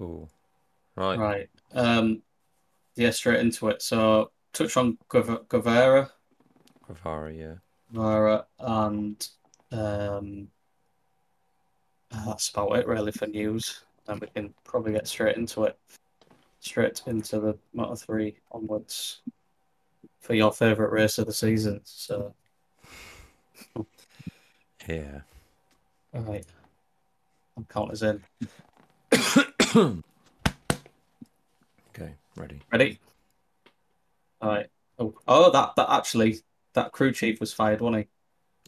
Cool. Right. Right. Um, yeah, straight into it. So touch on Guevara, Guevara, yeah. Guevara, and um, that's about it really for news. And we can probably get straight into it, straight into the Moto Three onwards for your favorite race of the season. So, Yeah. all right, I'm counting in. Okay, ready. Ready? All right. Oh, oh, that that actually that crew chief was fired, wasn't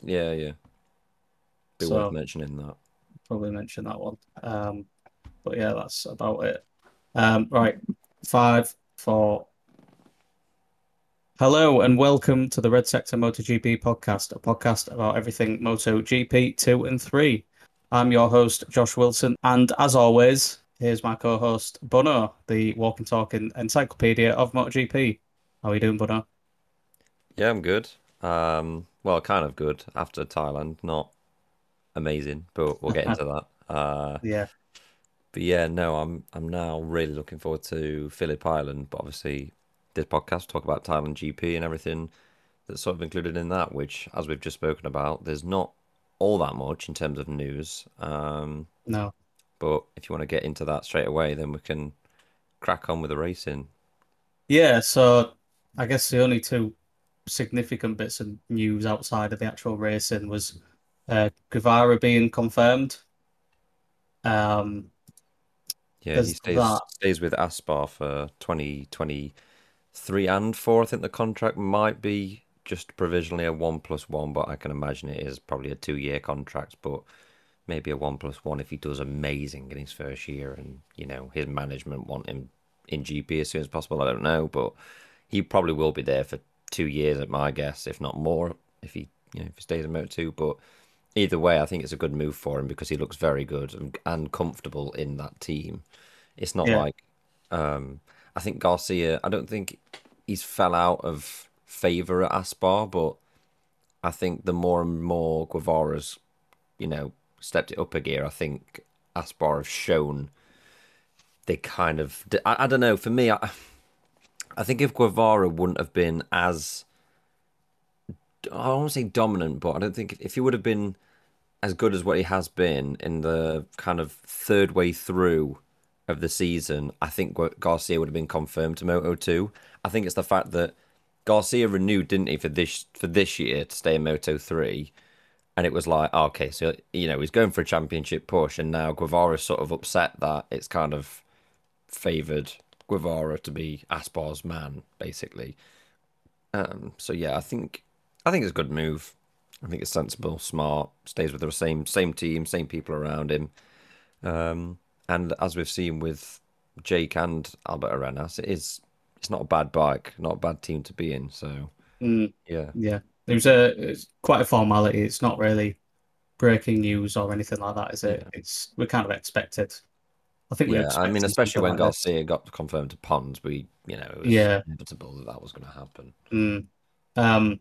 he? Yeah, yeah. Be So- worth mentioning that. probably mention that one. Um, but yeah, that's about it. Um, right, five, four. Hello and welcome to the Red Sector MotoGP podcast, a podcast about everything MotoGP two and three. I'm your host Josh Wilson, and as always, here's my co-host Bono, the walk walking talking encyclopedia of MotoGP. How are you doing, Bono? Yeah, I'm good. Um, well, kind of good after Thailand. Not amazing, but we'll get into that. Uh, Yeah, but yeah, no, I'm I'm now really looking forward to Phillip Island. But obviously, this podcast talk about Thailand GP and everything that's sort of included in that. Which, as we've just spoken about, there's not all that much in terms of news. Um, no, but if you want to get into that straight away, then we can crack on with the racing. Yeah, so I guess the only two significant bits of news outside of the actual racing was uh, Guevara being confirmed. Um, Yeah, he stays that. stays with Aspar for 2023 and four. I think the contract might be just provisionally a one plus one, but I can imagine it is probably a two year contract, but maybe a one plus one if he does amazing in his first year and you know his management want him in GP as soon as possible. I don't know, but he probably will be there for two years at my guess, if not more, if he you know if he stays in Moto two. But either way, I think it's a good move for him because he looks very good and, and comfortable in that team. It's not Yeah. like um, I think Garcia. I don't think he's fell out of favor at Aspar, but I think the more and more Guevara's, you know, stepped it up a gear, I think Aspar have shown they kind of. I, I don't know. For me, I, I think if Guevara wouldn't have been as I don't want to say dominant, but I don't think if he would have been as good as what he has been in the kind of third way through of the season, I think Garcia would have been confirmed to Moto two. I think it's the fact that Garcia renewed, didn't he, for this for this year to stay in Moto three, and it was like, oh, okay, so you know he's going for a championship push, and now Guevara's sort of upset that it's kind of favoured Guevara to be Aspar's man, basically. Um, so yeah, I think I think it's a good move. I think it's sensible, smart, stays with the same same team, same people around him. Um, and as we've seen with Jake and Albert Arenas, it is it's not a bad bike, not a bad team to be in. So mm, yeah, yeah, there's a it's quite a formality. It's not really breaking news or anything like that, is it? Yeah. It's we kind of expected. I think we yeah. I mean, especially when like this. Garcia got confirmed to Pons, we you know it was Yeah. inevitable that that was going to happen. Mm. Um,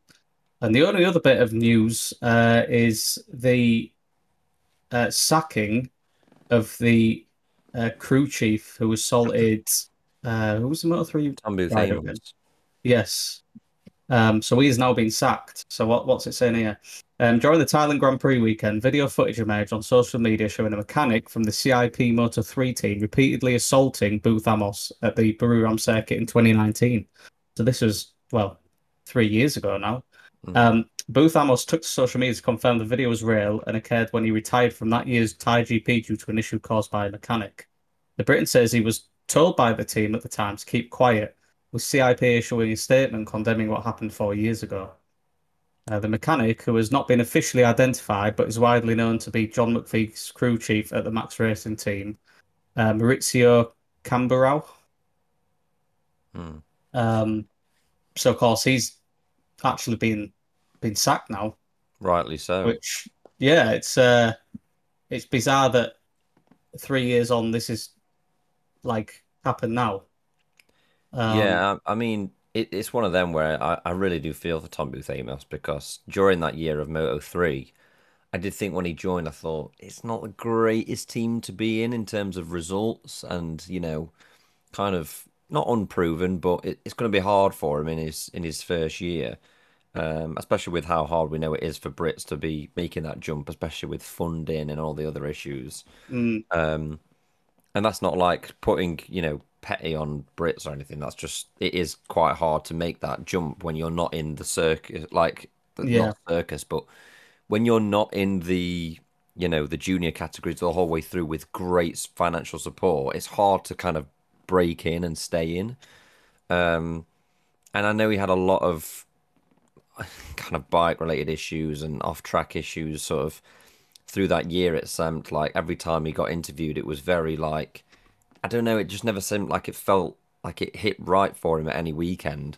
and the only other bit of news uh, is the uh, sacking of the uh, crew chief who assaulted. Uh, who was the Moto three? Tom Booth Right, Amos. okay. Yes. Um, so he has now been sacked. So what, what's it saying here? Um, during the Thailand Grand Prix weekend, video footage emerged on social media showing a mechanic from the CIP Moto 3 team repeatedly assaulting Booth Amos at the Buriram circuit in 2019. So this was, well, three years ago now. Mm. Um, Booth Amos took to social media to confirm the video was real and occurred when he retired from that year's Thai GP due to an issue caused by a mechanic. The Briton says he was told by the team at the time to keep quiet, with CIP issuing a statement condemning what happened four years ago. Uh, the mechanic, who has not been officially identified but is widely known to be John McPhee's crew chief at the Max Racing team, uh, Maurizio Camberau. Mm. Um, so, of course, he's actually been been sacked now. Rightly so. Which, yeah, it's uh, it's bizarre that three years on, this is like happened now. Um, Yeah, I, I mean, it, it's one of them where I, I really do feel for Tom Booth Amos because during that year of Moto 3, I did think when he joined, I thought it's not the greatest team to be in in terms of results, and you know, kind of not unproven, but it, it's going to be hard for him in his in his first year, um, especially with how hard we know it is for Brits to be making that jump, especially with funding and all the other issues. Mm. Um, and that's not like putting you know petty on Brits or anything. That's just it is quite hard to make that jump when you're not in the circus, like Yeah. not circus, but when you're not in the you know the junior categories the whole way through with great financial support. It's hard to kind of break in and stay in. Um, and I know he had a lot of kind of bike related issues and off track issues sort of through that year it seemed like every time he got interviewed it was very like I don't know it just never seemed like it felt like it hit right for him at any weekend.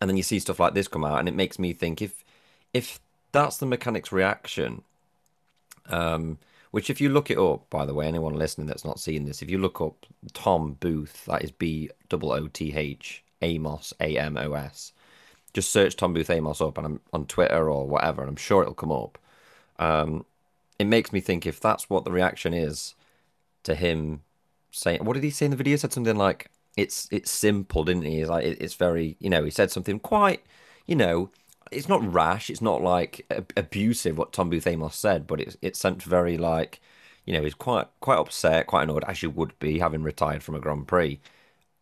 And then you see stuff like this come out and it makes me think if if that's the mechanic's reaction um which if you look it up by the way anyone listening that's not seen this if you look up Tom Booth that is B O O T H Amos A M O S just search Tom Booth Amos up and I'm on Twitter or whatever and I'm sure it'll come up. Um it makes me think if that's what the reaction is to him saying what did he say in the video? He said something like it's it's simple, didn't he? He's like it, it's very you know he said something quite you know it's not rash, it's not like ab- abusive what Tom Booth Amos said, but it's it sent very like you know he's quite quite upset, quite annoyed as you would be having retired from a Grand Prix,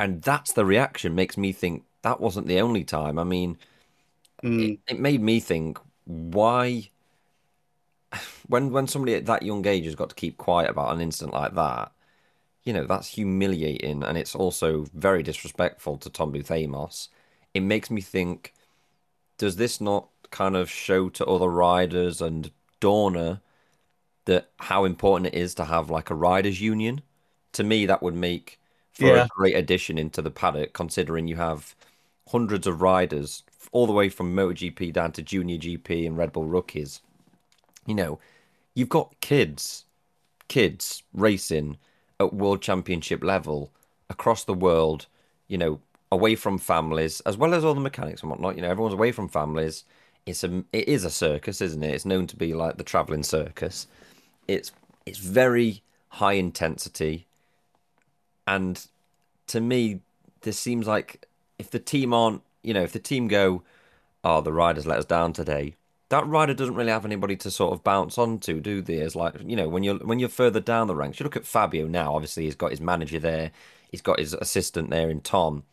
and that's the reaction makes me think that wasn't the only time. I mean, Mm. it, it made me think why when when somebody at that young age has got to keep quiet about an incident like that, you know, that's humiliating and it's also very disrespectful to Tom Booth Amos. It makes me think, does this not kind of show to other riders and Dorna that how important it is to have like a riders union? To me, that would make for Yeah. a great addition into the paddock, considering you have hundreds of riders all the way from MotoGP down to Junior GP and Red Bull rookies. You know, you've got kids, kids racing at world championship level across the world, you know, away from families, as well as all the mechanics and whatnot. You know, everyone's away from families. It's a it is a circus, isn't it? It's known to be like the traveling circus. It's it's very high intensity, and to me, this seems like if the team aren't, you know, if the team go, oh, the riders let us down today. That rider doesn't really have anybody to sort of bounce onto, do they? As like you know, when you're when you're further down the ranks, you look at Fabio now. Obviously, he's got his manager there, he's got his assistant there in Tom,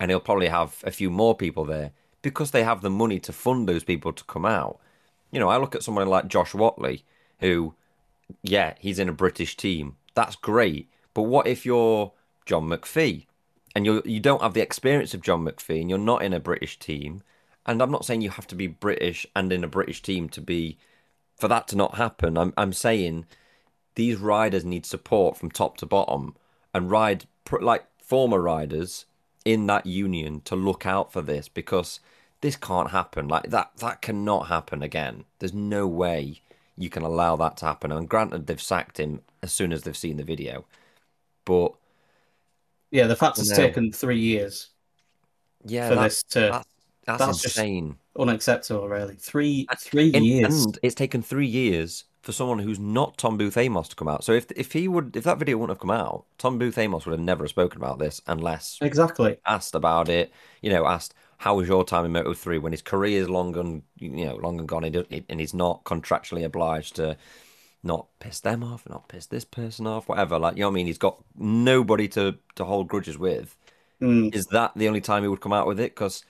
and he'll probably have a few more people there because they have the money to fund those people to come out. You know, I look at someone like Josh Whatley, who, yeah, he's in a British team. That's great, but what if you're John McPhee? and you you don't have the experience of John McPhee, and you're not in a British team. And I'm not saying you have to be British and in a British team to be for that to not happen. I'm I'm saying these riders need support from top to bottom and ride like former riders in that union to look out for this because this can't happen. Like that that cannot happen again. There's no way you can allow that to happen. And granted, they've sacked him as soon as they've seen the video, but Yeah, the fact it's taken three years yeah, for that- this to that's that's, insane. unacceptable, really. Three three And, years. and it's taken three years for someone who's not Tom Booth Amos to come out. So if if he would, if that video wouldn't have come out, Tom Booth Amos would have never spoken about this unless Exactly. asked about it. You know, asked how was your time in Moto three when his career is long and you know long and gone, and and he's not contractually obliged to not piss them off, not piss this person off, whatever. Like you know what I mean? He's got nobody to to hold grudges with. Mm. Is that the only time he would come out with it? Because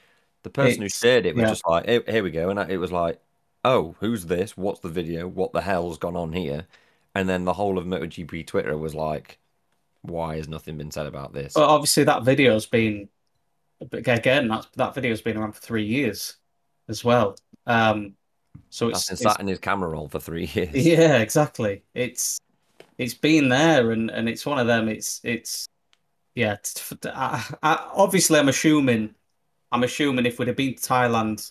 the person It's- who shared it was yeah. just like, here, here we go. And it was like, oh, who's this? What's the video? What the hell's gone on here? And then the whole of MotoGP Twitter was like, why has nothing been said about this? Well, obviously that video's been again that that video's been around for three years as well. Um, so That's it's, been it's sat in his camera roll for three years. yeah, exactly. It's it's been there, and and it's one of them. It's it's yeah. It's, I, I, obviously, I'm assuming I'm assuming if we'd have been to Thailand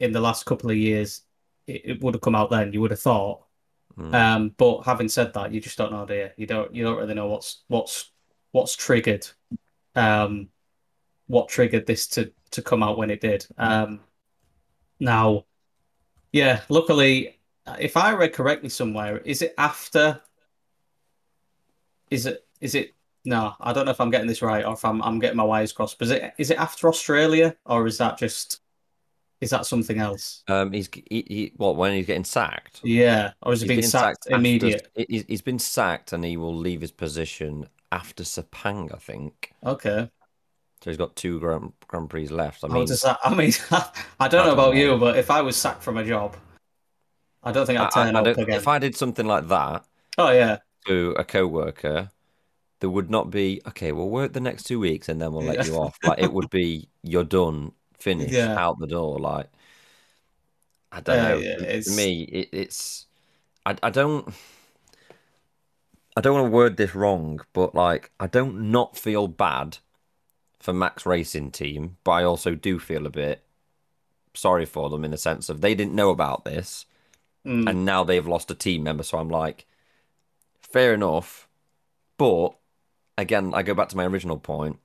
in the last couple of years, it, it would have come out then. You would have thought. Mm. Um, but having said that, you just don't know, do you? You don't you don't really know what's what's what's triggered, um, what triggered this to to come out when it did. Um, now, yeah, luckily if I read correctly somewhere, is it after? Is it? Is it? No, I don't know if I'm getting this right or if I'm I'm getting my wires crossed. But is it? Is it after Australia or is that just? Is that something else? Um, he's he, he what when he's getting sacked? Yeah, or is he being sacked, after- immediate? he's, he's been sacked and he will leave his position after Sepang, I think. Okay. So he's got two Grand, Grand Prix left. I mean, that? I mean, I don't I know about you, but if I was sacked from a job, I don't think I, I'd turn I- I up don't- again. if I did something like that Oh yeah, to a coworker, there would not be okay. We'll work the next two weeks and then we'll let Yeah. you off. Like it would be you're done, finish, Yeah. out the door. Like I don't Yeah, know. yeah, To me, it, it's I I don't. I don't want to word this wrong, but like I don't not feel bad for Max Racing Team, but I also do feel a bit sorry for them in the sense of they didn't know about this Mm, and now they've lost a team member. So I'm like, fair enough. But again, I go back to my original point.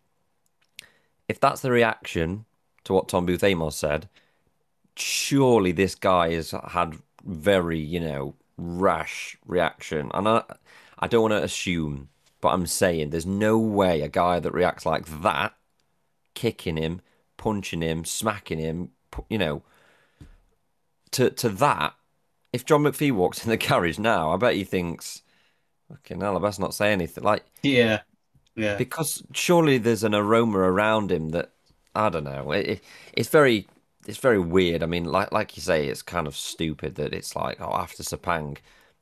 If that's the reaction to what Tom Booth Amos said, surely this guy has had very, you know, rash reaction. And I, I don't want to assume, but I'm saying there's no way a guy that reacts like that, kicking him, punching him, smacking him, you know, to to that if John McPhee walks in the carriage now, I bet he thinks, "Fucking hell, I best not say anything." Like yeah, yeah. because surely there's an aroma around him that I don't know. It, it, it's very, it's very weird. I mean, like like you say, it's kind of stupid that it's like, oh, after Sepang,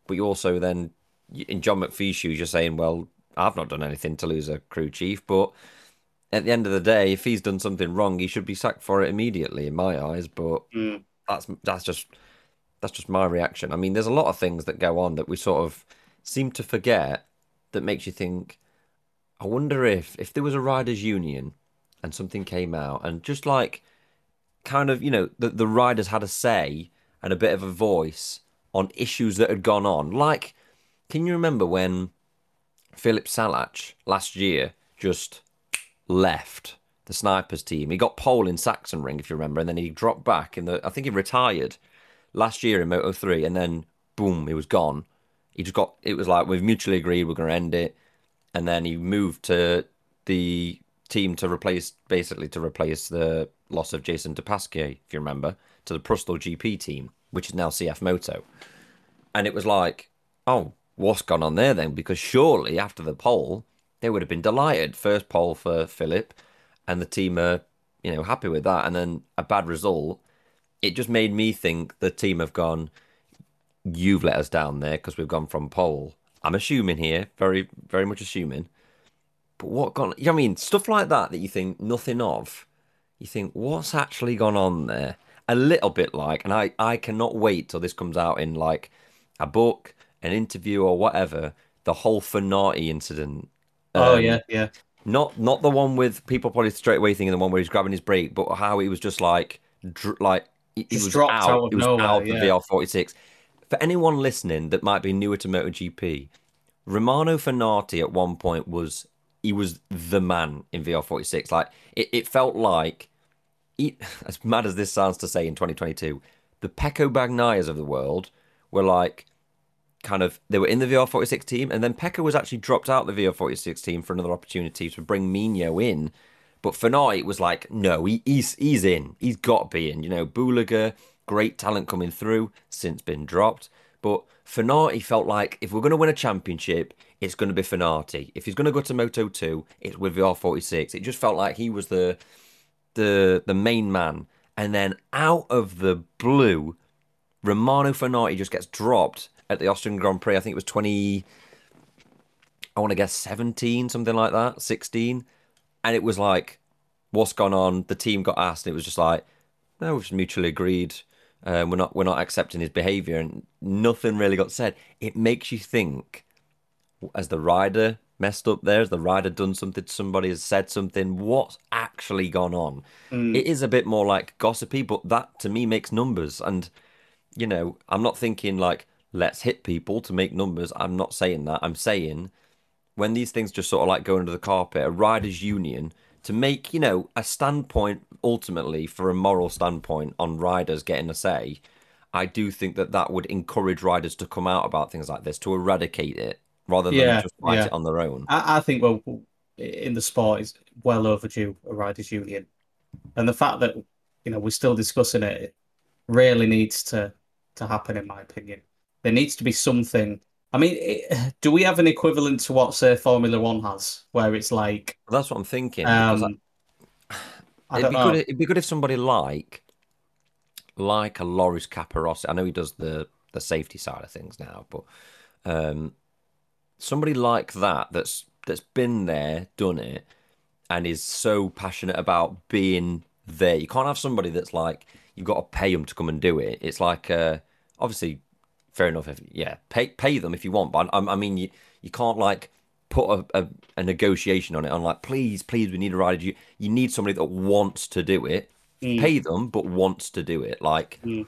but you also then in John McPhee's shoes, you're saying, well, I've not done anything to lose a crew chief, but at the end of the day, if he's done something wrong, he should be sacked for it immediately, in my eyes. But Mm. that's that's just that's just my reaction. I mean, there's a lot of things that go on that we sort of seem to forget that makes you think. I wonder if if there was a riders' union and something came out and just like kind of you know the the riders had a say and a bit of a voice on issues that had gone on. Like, can you remember when Filip Salač last year just left the snipers team? He got pole in Sachsenring, if you remember, and then he dropped back in the. I think he retired last year in Moto three, and then boom, he was gone. He just got. It was like we've mutually agreed we're going to end it, and then he moved to the team to replace, basically to replace the loss of Jason Dupasquier, if you remember, to the Prüstel GP team, which is now CF Moto. And it was like, oh, what's gone on there then? Because surely after the poll, they would have been delighted. First poll for Philip, and the team are, you know, happy with that. And then a bad result. It just made me think the team have gone, you've let us down there because we've gone from pole. I'm assuming here, very, very much assuming. But what gone? You know what I mean, stuff like that that you think nothing of. You think what's actually gone on there? A little bit like, and I, I cannot wait till this comes out in like a book, an interview, or whatever. The whole Fenati incident. oh Um, yeah, yeah. not not the one with people probably straight away thinking the one where he's grabbing his brake, but how he was just like, dr- like he, he was dropped out, out of he was nowhere, out of yeah. the VR46. For anyone listening that might be newer to MotoGP, Romano Fenati at one point was he was the man in VR46. Like it, it felt like, he, as mad as this sounds to say in 2022, the Pecco Bagnaias of the world were like kind of they were in the VR46 team, and then Pecco was actually dropped out the VR46 team for another opportunity to bring Migno in. But Fenati was like, no, he, he's he's in. He's got to be in. You know, Bulega, great talent coming through, since been dropped. But Fenati felt like if we're going to win a championship, it's going to be Fenati. If he's going to go to Moto 2, it's with VR46. It just felt like he was the the the main man. And then out of the blue, Romano Fenati just gets dropped at the Austrian Grand Prix. I think it was 20, I want to guess 17, something like that, 16. And it was like, what's gone on? The team got asked, and it was just like, no, we've mutually agreed. Um, we're not we're not accepting his behaviour, and nothing really got said. It makes you think, has the rider messed up there? Has the rider done something to somebody? Has said something? What's actually gone on? It is a bit more like gossipy, but that to me makes numbers. And you know, I'm not thinking like let's hit people to make numbers. I'm not saying that. I'm saying when these things just sort of like go under the carpet, a riders' union to make you know a standpoint ultimately for a moral standpoint on riders getting a say. I do think that that would encourage riders to come out about things like this to eradicate it rather than Yeah, just fight yeah. it on their own. I, I think well in the sport is well overdue a riders' union, and the fact that you know we're still discussing it, it really needs to to happen, in my opinion. There needs to be something. I mean, it, do we have an equivalent to what say Formula One has, where it's like, That's what I'm thinking um, I it'd be good. It'd be good if somebody like like a Loris Capirossi. I know he does the the safety side of things now, but um, somebody like that that's that's been there, done it, and is so passionate about being there. You can't have somebody that's like you've got to pay them to come and do it. It's like uh, obviously fair enough. If yeah, pay pay them if you want, but I, I mean you you can't like put a, a, a negotiation on it. I'm like please please we need a rider. You you need somebody that wants to do it. Mm, Pay them, but wants to do it. Like mm.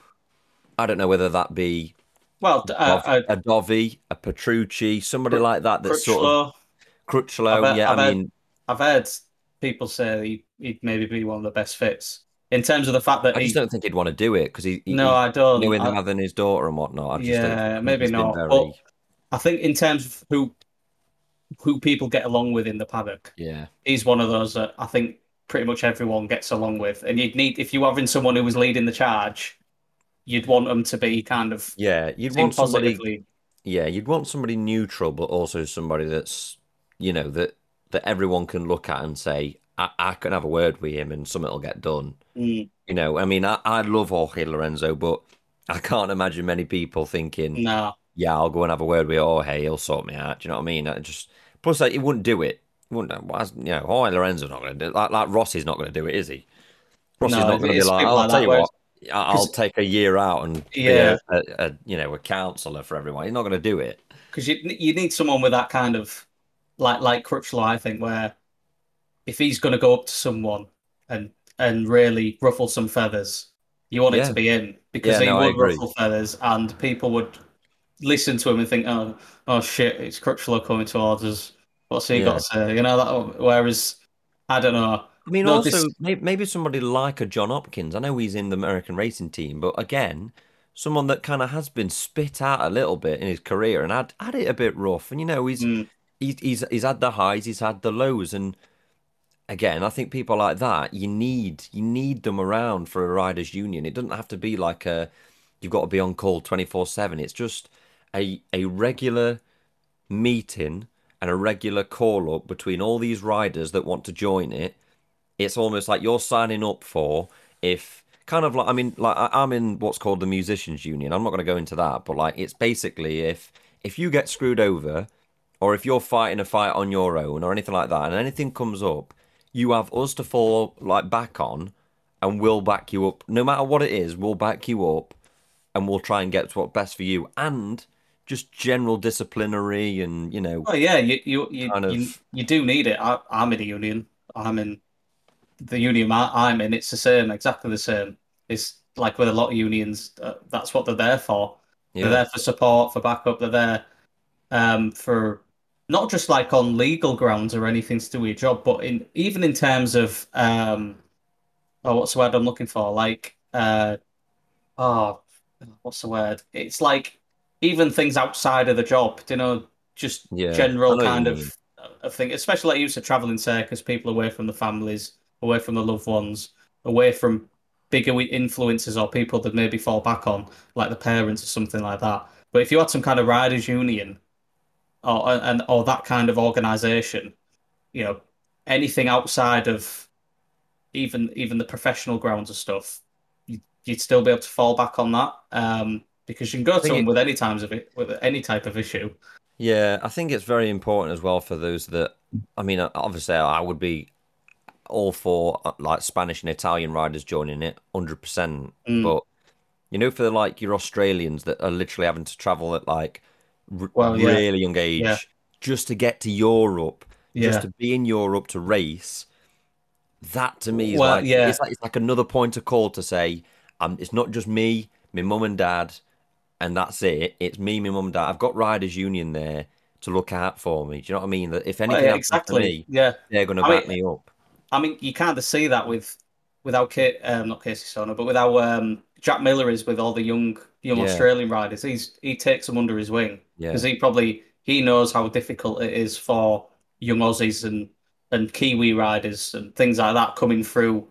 I don't know whether that be Well, uh, Dov- uh, a Dovi, a Petrucci, somebody like that. That's sort of Crutchlow, I've Crutchlow. heard, Yeah, I I've heard, mean. I've heard people say he, he'd maybe be one of the best fits in terms of the fact that I just don't think he'd want to do it because he, he, No, he I don't. knowing him I, having his daughter and whatnot. I yeah, maybe not. But I think in terms of who who people get along with in the paddock, yeah, he's one of those that I think pretty much everyone gets along with. And you'd need if you were having someone who was leading the charge, you'd want them to be kind of yeah. You'd want somebody, yeah, you'd want somebody neutral, but also somebody that's, you know, that that everyone can look at and say, I, I can have a word with him and something will get done. Mm, You know, I mean, I, I love Jorge Lorenzo, but I can't imagine many people thinking, no, yeah, I'll go and have a word with Jorge, he'll sort me out. Do you know what I mean? I just plus, like, he wouldn't do it. He wouldn't. Why is- You know, Jorge Lorenzo's not going to do it. Like, like Rossi's not going to do it, is he? Rossi's no, not going to be like, I'll like tell you what, I'll take a year out and be yeah, a, a, a you know a counselor for everyone. He's not going to do it. because you you need someone with that kind of like like Crutchlow, I think, where if he's going to go up to someone and and really ruffle some feathers, you want it to be in because yeah, he no, would ruffle feathers and people would listen to him and think, oh, oh shit, it's Crutchlow coming towards us. What's he got to say? You know that. Whereas I don't know. I mean, No, also may- maybe somebody like a John Hopkins. I know he's in the American racing team, but again, someone that kind of has been spit out a little bit in his career and had had it a bit rough. And you know, he's Mm, he's he's, he's had the highs, he's had the lows, and again, I think people like that you need you need them around for a riders' union. It doesn't have to be like a you've got to be on call twenty four seven. It's just a a regular meeting and a regular call up between all these riders that want to join it it's almost like you're signing up for if kind of like I mean like I'm in what's called the musicians union. I'm not going to go into that, but like it's basically if if you get screwed over or if you're fighting a fight on your own or anything like that and anything comes up, you have us to fall like back on and we'll back you up no matter what it is, we'll back you up and we'll try and get to what's best for you and just general disciplinary and you know oh yeah, you you you kind of you do need it. I, I'm in a union. I'm in the union I, I'm in. It's the same, exactly the same. It's like with a lot of unions. Uh, that's what they're there for. They're there for support, for backup. They're there um, for not just like on legal grounds or anything to do with your job, but in even in terms of um, oh, what's the word I'm looking for? Like uh, oh, what's the word? It's like even things outside of the job, you know, just yeah general know what you kind of of thing, especially like you to travel in circus, people away from the families, away from the loved ones, away from bigger influences or people that maybe fall back on, like the parents or something like that. But if you had some kind of riders union or and or that kind of organization, you know, anything outside of even even the professional grounds of stuff, you, you'd still be able to fall back on that. Um, because you can go to them it with any times of it, with any type of issue. Yeah, I think it's very important as well for those that, I mean, obviously, I would be all for like Spanish and Italian riders joining it, 100%. Mm, But, you know, for the, like your Australians that are literally having to travel at like r well, yeah, really young yeah, age just to get to Europe, just to be in Europe to race, that to me is Well, like, yeah, it's like, it's like another point of call to say, um, it's not just me, my mum and dad and that's it. It's me, my mum, and dad. I've got Riders Union there to look out for me. Do you know what I mean? That if well, anything yeah, happens to exactly. me, Yeah. they're going to I mean, back me up. I mean, you kind of see that with without Kate, um, not Casey Stoner, but without um, Jack Miller is with all the young young Yeah. Australian riders, he's he takes them under his wing Yeah. because he probably he knows how difficult it is for young Aussies and and Kiwi riders and things like that coming through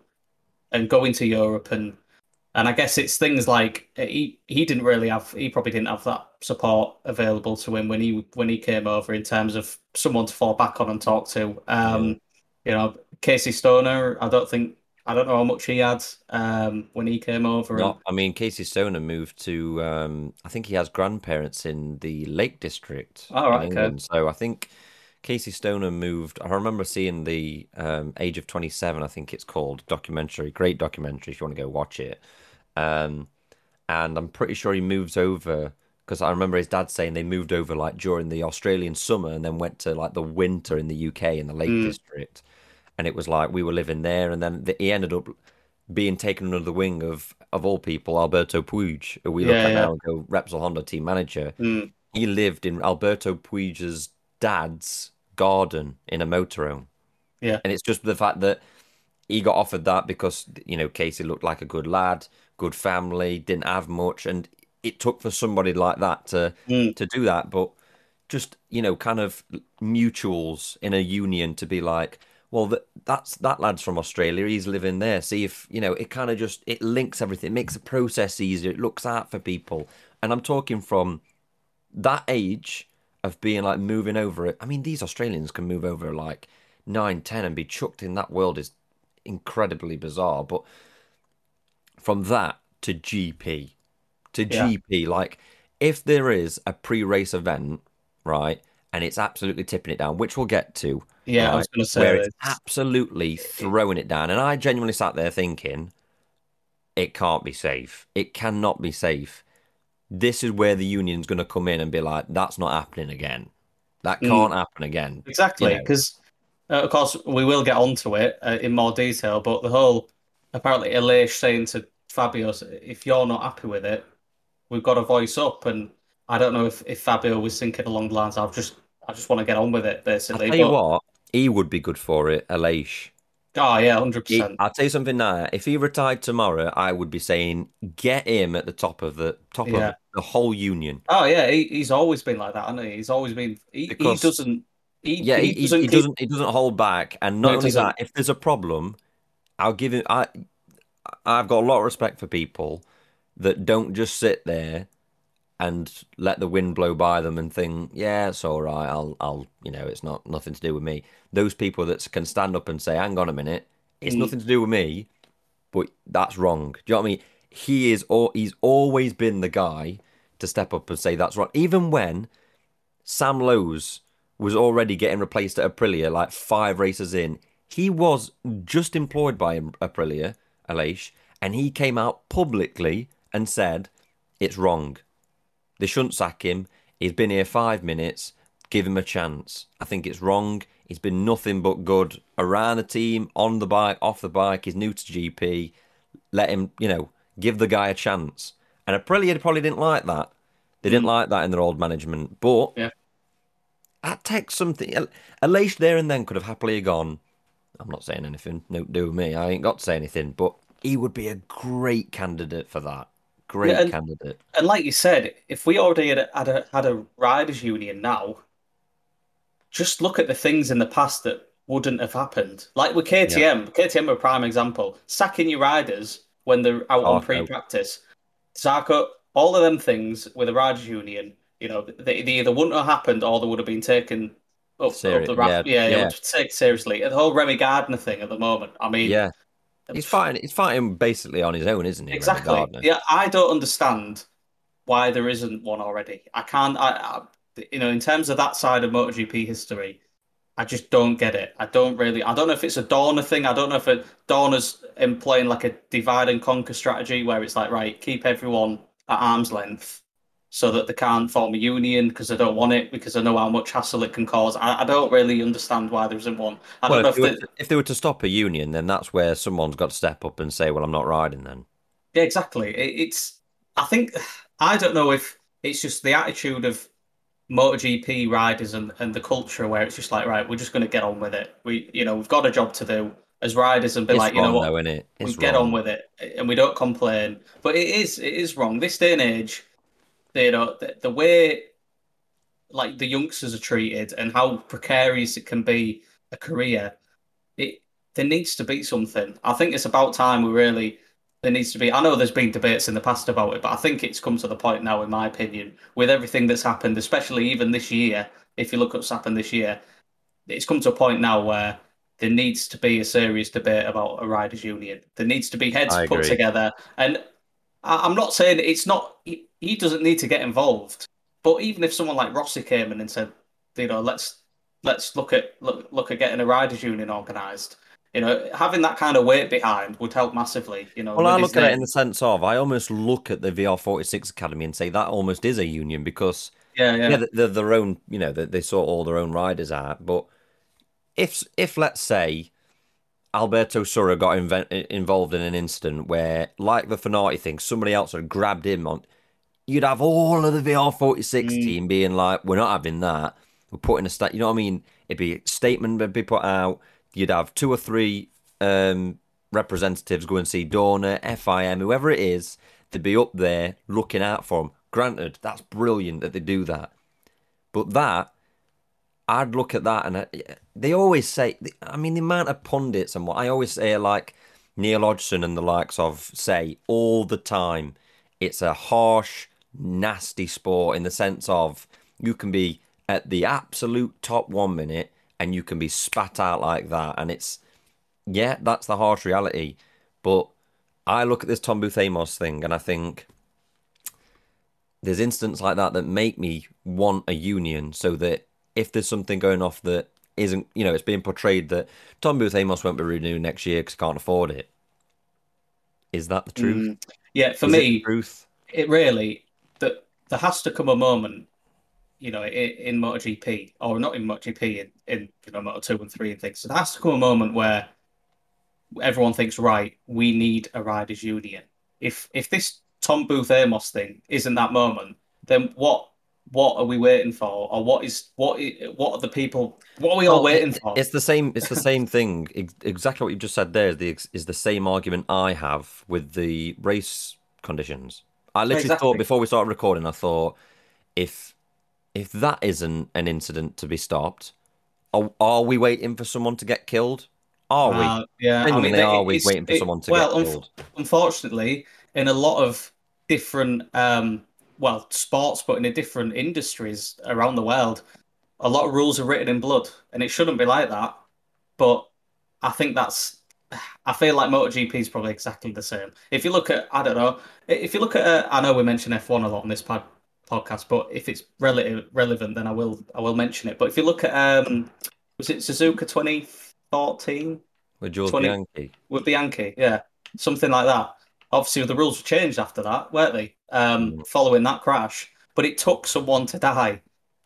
and going to Europe and and I guess it's things like uh, he he didn't really have he probably didn't have that support available to him when he when he came over in terms of someone to fall back on and talk to. Um, You know, Casey Stoner, I don't think I don't know how much he had um, when he came over. and- I mean, Casey Stoner moved to. Um, I think he has grandparents in the Lake District Oh, in right, okay. So I think Casey Stoner moved. I remember seeing the um, Age of Twenty Seven. I think it's called documentary. Great documentary if you want to go watch it. Um, and I'm pretty sure he moves over because I remember his dad saying they moved over like during the Australian summer and then went to like the winter in the UK in the Lake Mm. District. And it was like we were living there, and then the, he ended up being taken under the wing of of all people, Alberto Puig, who we look Yeah, at yeah. now and go Repsol Honda team manager. Mm. He lived in Alberto Puig's dad's garden in a motorhome. Yeah. And it's just the fact that he got offered that because, you know, Casey looked like a good lad, good family, didn't have much, and it took for somebody like that to Mm. to do that. But just, you know, kind of mutuals in a union to be like, well, that that's that lad's from Australia. He's living there. See if you know. It kind of just it links everything. It makes the process easier. It looks out for people. And I'm talking from that age of being like moving over it. I mean, these Australians can move over like nine, ten, and be chucked in that world is incredibly bizarre. But from that to GP, to Yeah. GP, like if there is a pre-race event, right, and it's absolutely tipping it down, which we'll get to, Yeah, I was going to say where this. it's absolutely throwing it down, and I genuinely sat there thinking, it can't be safe. It cannot be safe. This is where the union's going to come in and be like, that's not happening again. That Mm. can't happen again. Exactly, you know. because uh, of course we will get onto it uh, in more detail. But the whole apparently Aleix saying to Fabio, "If you're not happy with it, we've got to voice up." And I don't know if, if Fabio was thinking along the lines, "I've just I just want to get on with it," basically. I'll tell you what, he would be good for it, Aleix. Oh yeah, hundred percent. I'll tell you something now. If he retired tomorrow, I would be saying get him at the top of the top Yeah. of the whole union. Oh yeah, he, he's always been like that, hasn't he? He's always been. He, he doesn't. He, Yeah, he, he, he keep- doesn't he doesn't hold back, and not No, only that, if there's a problem, I'll give him. I I've got a lot of respect for people that don't just sit there and let the wind blow by them and think, yeah, it's all right. I'll I'll you know, it's not nothing to do with me. Those people that can stand up and say, hang on a minute, it's Mm. nothing to do with me, but that's wrong. Do you know what I mean? He is, or he's always been the guy to step up and say that's wrong, even when Sam Lowes was already getting replaced at Aprilia like five races in. He was just employed by Aprilia, Aleix, and he came out publicly and said it's wrong. They shouldn't sack him. He's been here five minutes. Give him a chance. I think it's wrong. He's been nothing but good around the team, on the bike, off the bike. He's new to GP. Let him, you know, give the guy a chance. And Aprilia probably didn't like that. They didn't mm. like that in their old management. But Yeah. that takes something. Aleix there and then could have happily gone. I'm not saying anything. No, do me. I ain't got to say anything. But he would be a great candidate for that. Great Yeah, and- candidate. And like you said, if we already had a, had a had a riders union now, just look at the things in the past that wouldn't have happened. Like with KTM, KTM are a prime example. Sacking your riders when they're out on pre-practice. Zarco, all of them things with a riders union, you know, they, they either wouldn't have happened or they would have been taken up, Seri- up the raft. yeah, Yeah, yeah, yeah. take seriously. The whole Remy Gardner thing at the moment. I mean, Yeah. He's fighting. He's fighting basically on his own, isn't he? Exactly. Yeah, I don't understand why there isn't one already. I can't. I, I, you know, in terms of that side of MotoGP history, I just don't get it. I don't really. I don't know if it's a Dorna thing. I don't know if it, Dorna's employing like a divide and conquer strategy where it's like, right, keep everyone at arm's length so that they can't form a union because they don't want it because they know how much hassle it can cause. I, I don't really understand why there isn't one. I Well, don't know if if, they, were to, if they were to stop a union, then that's where someone's got to step up and say, "Well, I'm not riding." Then Yeah, exactly. It, it's. I think I don't know if it's just the attitude of MotoGP riders and, and the culture where it's just like, right, we're just going to get on with it. We, you know, we've got a job to do. as riders and be It's like, you know what, though, we It's get wrong. on with it and we don't complain. But it is it is wrong. This day and age, you uh, know, the, the way like the youngsters are treated and how precarious it can be a career, it there needs to be something. I think it's about time we really there needs to be. I know there's been debates in the past about it, but I think it's come to the point now, in my opinion, with everything that's happened, especially even this year. If you look at what's happened this year, it's come to a point now where there needs to be a serious debate about a riders' union. There needs to be heads I put agree. together, and I'm not saying it's not. He doesn't need to get involved, but even if someone like Rossi came in and said, you know, let's let's look at look, look at getting a riders' union organised. You know, having that kind of weight behind would help massively. You know, Well, I look at it in the sense of I almost look at the VR46 Academy and say that almost is a union because yeah, yeah, yeah, they- they're their own, you know, they, they sort all their own riders out. But if if let's say Alberto Surra got inven- involved in an incident where, like the Fenati thing, somebody else had grabbed him on, you'd have all of the VR46 Mm. team being like, "We're not having that. We're putting a stat." You know what I mean? It'd be a statement would be put out. You'd have two or three um, representatives go and see Dorna, FIM, whoever it is. They'd be up there looking out for them. Granted, that's brilliant that they do that, but that I'd look at that and I, they always say, I mean, the amount of pundits and what I always say, like Neil Hodgson and the likes of say all the time, it's a harsh, nasty sport in the sense of you can be at the absolute top one minute and you can be spat out like that. And it's, yeah, that's the harsh reality. But I look at this Tom Booth Amos thing and I think there's instances like that that make me want a union so that if there's something going off that isn't, you know, it's being portrayed that Tom Booth Amos won't be renewed next year because he can't afford it. Is that the truth? Mm. yeah. For Is me, truth. it really there has to come a moment, you know, in, in MotoGP or not in MotoGP in, in you know Moto two and three and things. So there has to come a moment where everyone thinks, right, we need a riders' union. If if this Tom Booth Amos thing isn't that moment, then what what are we waiting for, or what is what what are the people? What are we all Well, waiting for? It's the same. It's the same thing. Exactly what you just said. There is the is the same argument I have with the race conditions. I literally Exactly. thought before we started recording. I thought if if that isn't an incident to be stopped, are, are we waiting for someone to get killed? Are we? Uh, yeah, I mean, are we waiting for it- someone to well, get killed? unfortunately, in a lot of different, um, well, sports, but in a different industries around the world, a lot of rules are written in blood, and it shouldn't be like that. But I think that's, I feel like MotoGP is probably exactly the same. If you look at, I don't know, if you look at, uh, I know we mention F1 a lot on this pod, podcast, but if it's relative relevant, then I will, I will mention it. But if you look at, um, was it Suzuka 2014? With George 20 Bianchi. with Bianchi, yeah, something like that. Obviously, the rules were changed after that, weren't they? Um, Mm. following that crash, but it took someone to die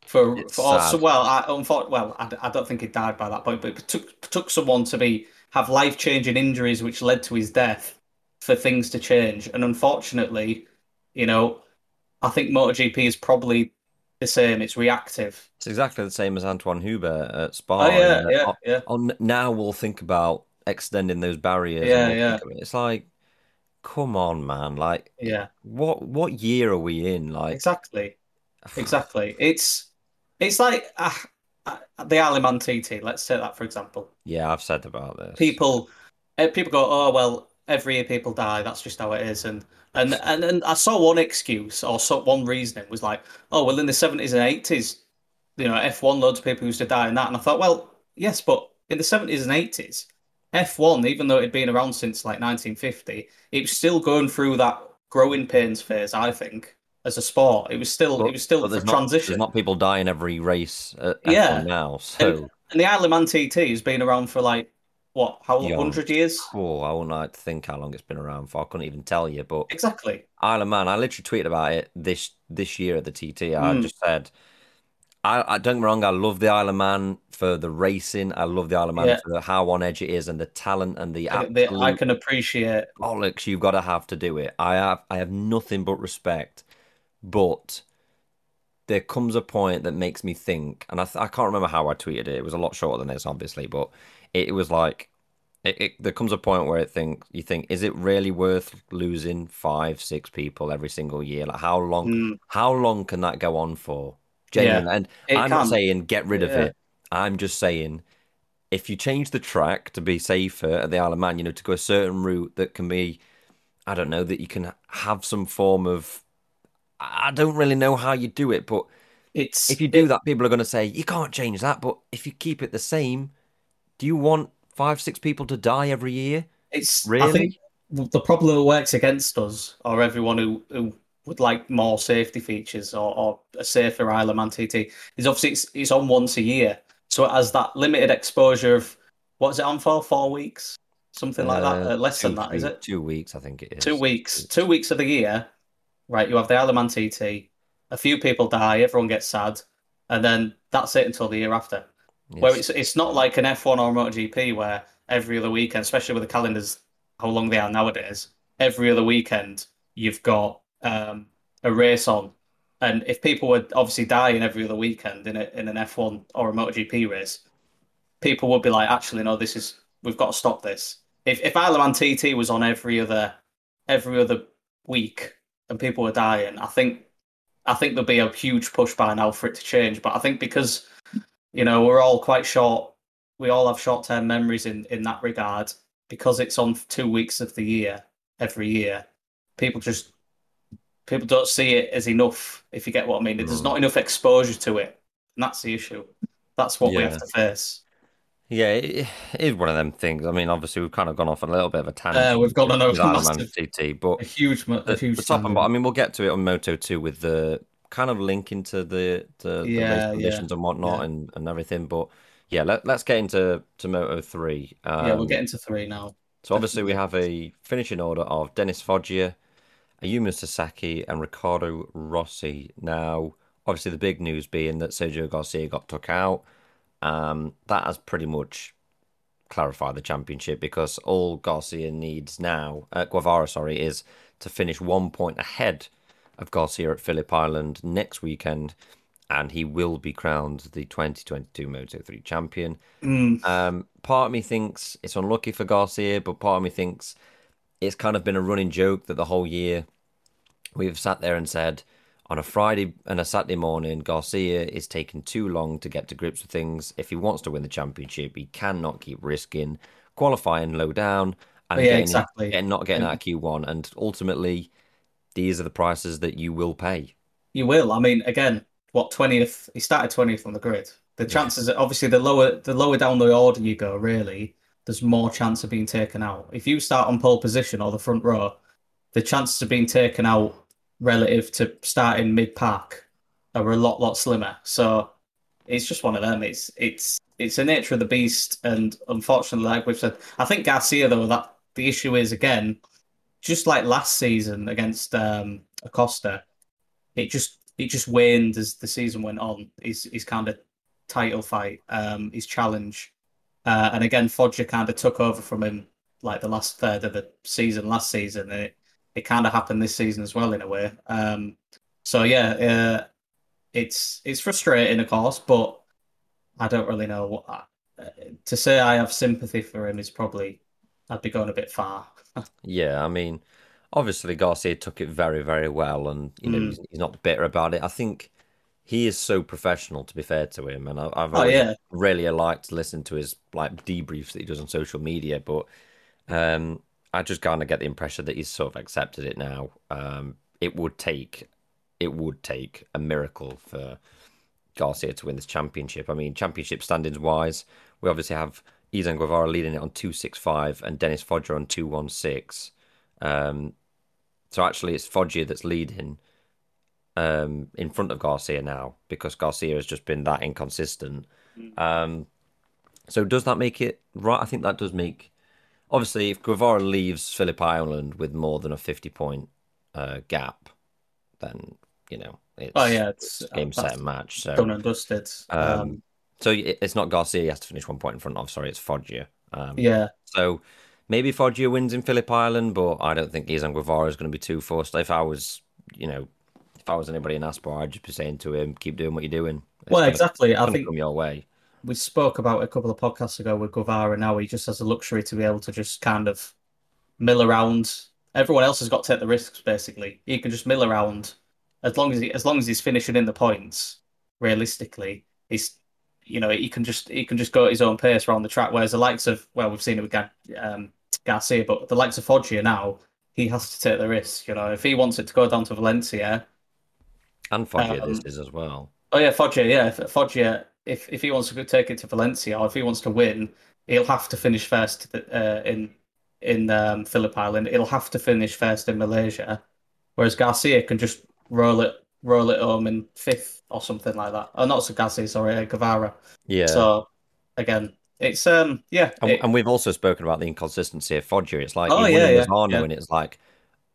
for, It's for or sad. so, well, I, unfor- well, I, I don't think he died by that point, but it took took someone to be have life changing injuries, which led to his death, for things to change. And unfortunately, you know, I think MotoGP is probably the same. It's reactive. It's exactly the same as Antoine Hubert at Spa. Oh yeah, and, uh, yeah, oh, yeah. oh, n- now we'll think about extending those barriers. Yeah, we'll yeah. it. It's like, come on, man! Like, Yeah, what what year are we in? Like, exactly. Exactly. It's it's like uh, uh, the Isle of Man TT. Let's take that for example. yeah, I've said about this. People, uh, people go, oh well, every year people die. That's just how it is. And and and, and I saw one excuse or saw one reasoning was like, oh well, in the seventies and eighties, you know, F one loads of people used to die in that. And I thought, well, yes, but in the seventies and eighties, F one, even though it had been around since like nineteen fifty, it was still going through that growing pains phase. I think as a sport, it was still But- it was still there's not, transition. there's not people dying every race at Yeah. Now. So, And the Isle of Man TT has been around for like what, how Young. hundred years? oh, I wouldn't like to think how long it's been around for. I couldn't even tell you. But Exactly. Isle of Man, I literally tweeted about it this this year at the TT. I Mm. just said, I, I don't get me wrong, I love the Isle of Man for the racing. I love the Isle of Man Yeah. for the, how on edge it is and the talent and the I, I can appreciate. bollocks you've got to have to do it. I have I have nothing but respect, but there comes a point that makes me think, and I, th- I can't remember how I tweeted it. It was a lot shorter than this, obviously, but it, was like It, it, there comes a point where it think you think, is it really worth losing five, six people every single year? Like how long? Mm. How long can that go on for? Genuine. And It I'm not saying get rid of Yeah. it. I'm just saying if you change the track to be safer at the Isle of Man, you know, to go a certain route that can be, I don't know, that you can have some form of. I don't really know how you do it, but It's if you do that, people are going to say you can't change that. But if you keep it the same, do you want five, six people to die every year? It's I Really? think the problem that works against us, or everyone who, who would like more safety features or, or a safer Isle of Man TT, is obviously it's, it's on once a year, so it has that limited exposure of what's it on for? Four weeks, something like that. Uh, Uh, less than that, is two- it? Two weeks, I think it is. Two weeks. Two weeks of the year, right? You have the Isle of Man TT. A few people die, everyone gets sad, and then that's it until the year after. Where it's it's not like an F1 or a MotoGP where every other weekend, especially with the calendars, how long they are nowadays, every other weekend you've got um, a race on, and if people were obviously dying every other weekend in a, in an F1 or a MotoGP race, people would be like, actually, no, this is we've got to stop this. If if Isle of Man TT was on every other every other week and people are dying, I think I think there'll be a huge push by now for it to change. But I think because you know we're all quite short, we all have short term memories in in that regard. Because it's on two weeks of the year every year, people just people don't see it as enough. If you get what I mean, there's Mm. not enough exposure to it, and that's the issue. That's what we have to face. Yeah, it, it is one of them things. I mean, obviously, we've kind of gone off on a little bit of a tangent. Uh, we've gone on a with Isle of Man massive- TT, but A huge, a the, huge. the top and bottom. I mean, we'll get to it on Moto 2 with the kind of link into the the, the Yeah, yeah, conditions and whatnot yeah. and, and everything. But yeah, let, let's get into to Moto 3. Um, yeah, we'll get into three now. So obviously we have a finishing order of Dennis Foggia, Ayumu Sasaki, and Riccardo Rossi. Now, obviously the big news being that Sergio Garcia got took out. Um, that has pretty much clarified the championship because all Garcia needs now, uh, Guevara, sorry, is to finish one point ahead of Garcia at Phillip Island next weekend, and he will be crowned the 2022 Moto3 champion. Mm, Um, part of me thinks it's unlucky for Garcia, but part of me thinks it's kind of been a running joke that the whole year we've sat there and said on a Friday and a Saturday morning, Garcia is taking too long to get to grips with things. If he wants to win the championship, he cannot keep risking qualifying low down and Yeah, getting, exactly. getting- not getting out of Q1. And ultimately, these are the prices that you will pay. you will. I mean, again, what twentieth? He started twentieth on the grid. The chances, are obviously, the lower the lower down the order you go, really, there's more chance of being taken out. If you start on pole position or the front row, the chances of being taken out relative to starting mid pack are a lot lot slimmer. So it's just one of them. It's it's it's a nature of the beast, and unfortunately, like we've said, I think Garcia though that the issue is again, just like last season against um, Acosta, it just it just waned as the season went on. His his kind of title fight, um, his challenge, uh, and again Foggia kind of took over from him like the last third of the season last season, and it it kind of happened this season as well in a way. Um, so yeah, uh, it's it's frustrating, of course, but I don't really know what uh, to say. I have sympathy for him is probably I'd be going a bit far. Yeah, I mean, obviously Garcia took it very, very well, and you know Mm. he's, he's not bitter about it. I think he is so professional, to be fair to him, and I, I've Oh, yeah. really liked to listen to his like debriefs that he does on social media. But um, I just kind of get the impression that he's sort of accepted it now. Um, it would take, it would take a miracle for Garcia to win this championship. I mean, championship standings wise, we obviously have Izan Guevara leading it on 265 and Dennis Foggia on 216. Um, so actually, it's Foggia that's leading um, in front of Garcia now because Garcia has just been that inconsistent. Um, so does that make it right? I think that does make. Obviously, if Guevara leaves Phillip Island with more than a 50 point uh, gap, then, you know, it's, Oh yeah, it's it's game, set, and match. So done and dusted. Um, Um, so it- it's not Garcia he has to finish one point in front of. Sorry, it's Foggia. Um, yeah, So maybe Foggia wins in Phillip Island, but I don't think Izan Guevara is going to be too forced. If I was, you know, if I was anybody in Aspar, I'd just be saying to him, keep doing what you're doing. It's well, gonna- exactly. it's I gonna think come your way. We spoke about a couple of podcasts ago with Guevara. Now he just has the luxury to be able to just kind of mill around. Everyone else has got to take the risks. Basically, he can just mill around as long as he as long as he's finishing in the points. Realistically, he's you know he can just he can just go at his own pace around the track. Whereas the likes of well, we've seen it with Gar- um, Garcia, but the likes of Foggia now, he has to take the risk. You know, if he wants it to go down to Valencia, And Foggia Um, this is as well. Oh yeah, Foggia. Yeah, Foggia. If if he wants to take it to Valencia, or if he wants to win, he'll have to finish first uh, in in um, Phillip Island. He'll have to finish first in Malaysia, whereas Garcia can just roll it roll it home in fifth or something like that. Oh, not so Garcia, sorry, uh, Guevara. Yeah. So again, it's um yeah, And, it- and we've also spoken about the inconsistency of Foggia. It's like Oh, he won yeah, at yeah, Misano yeah. and it's like,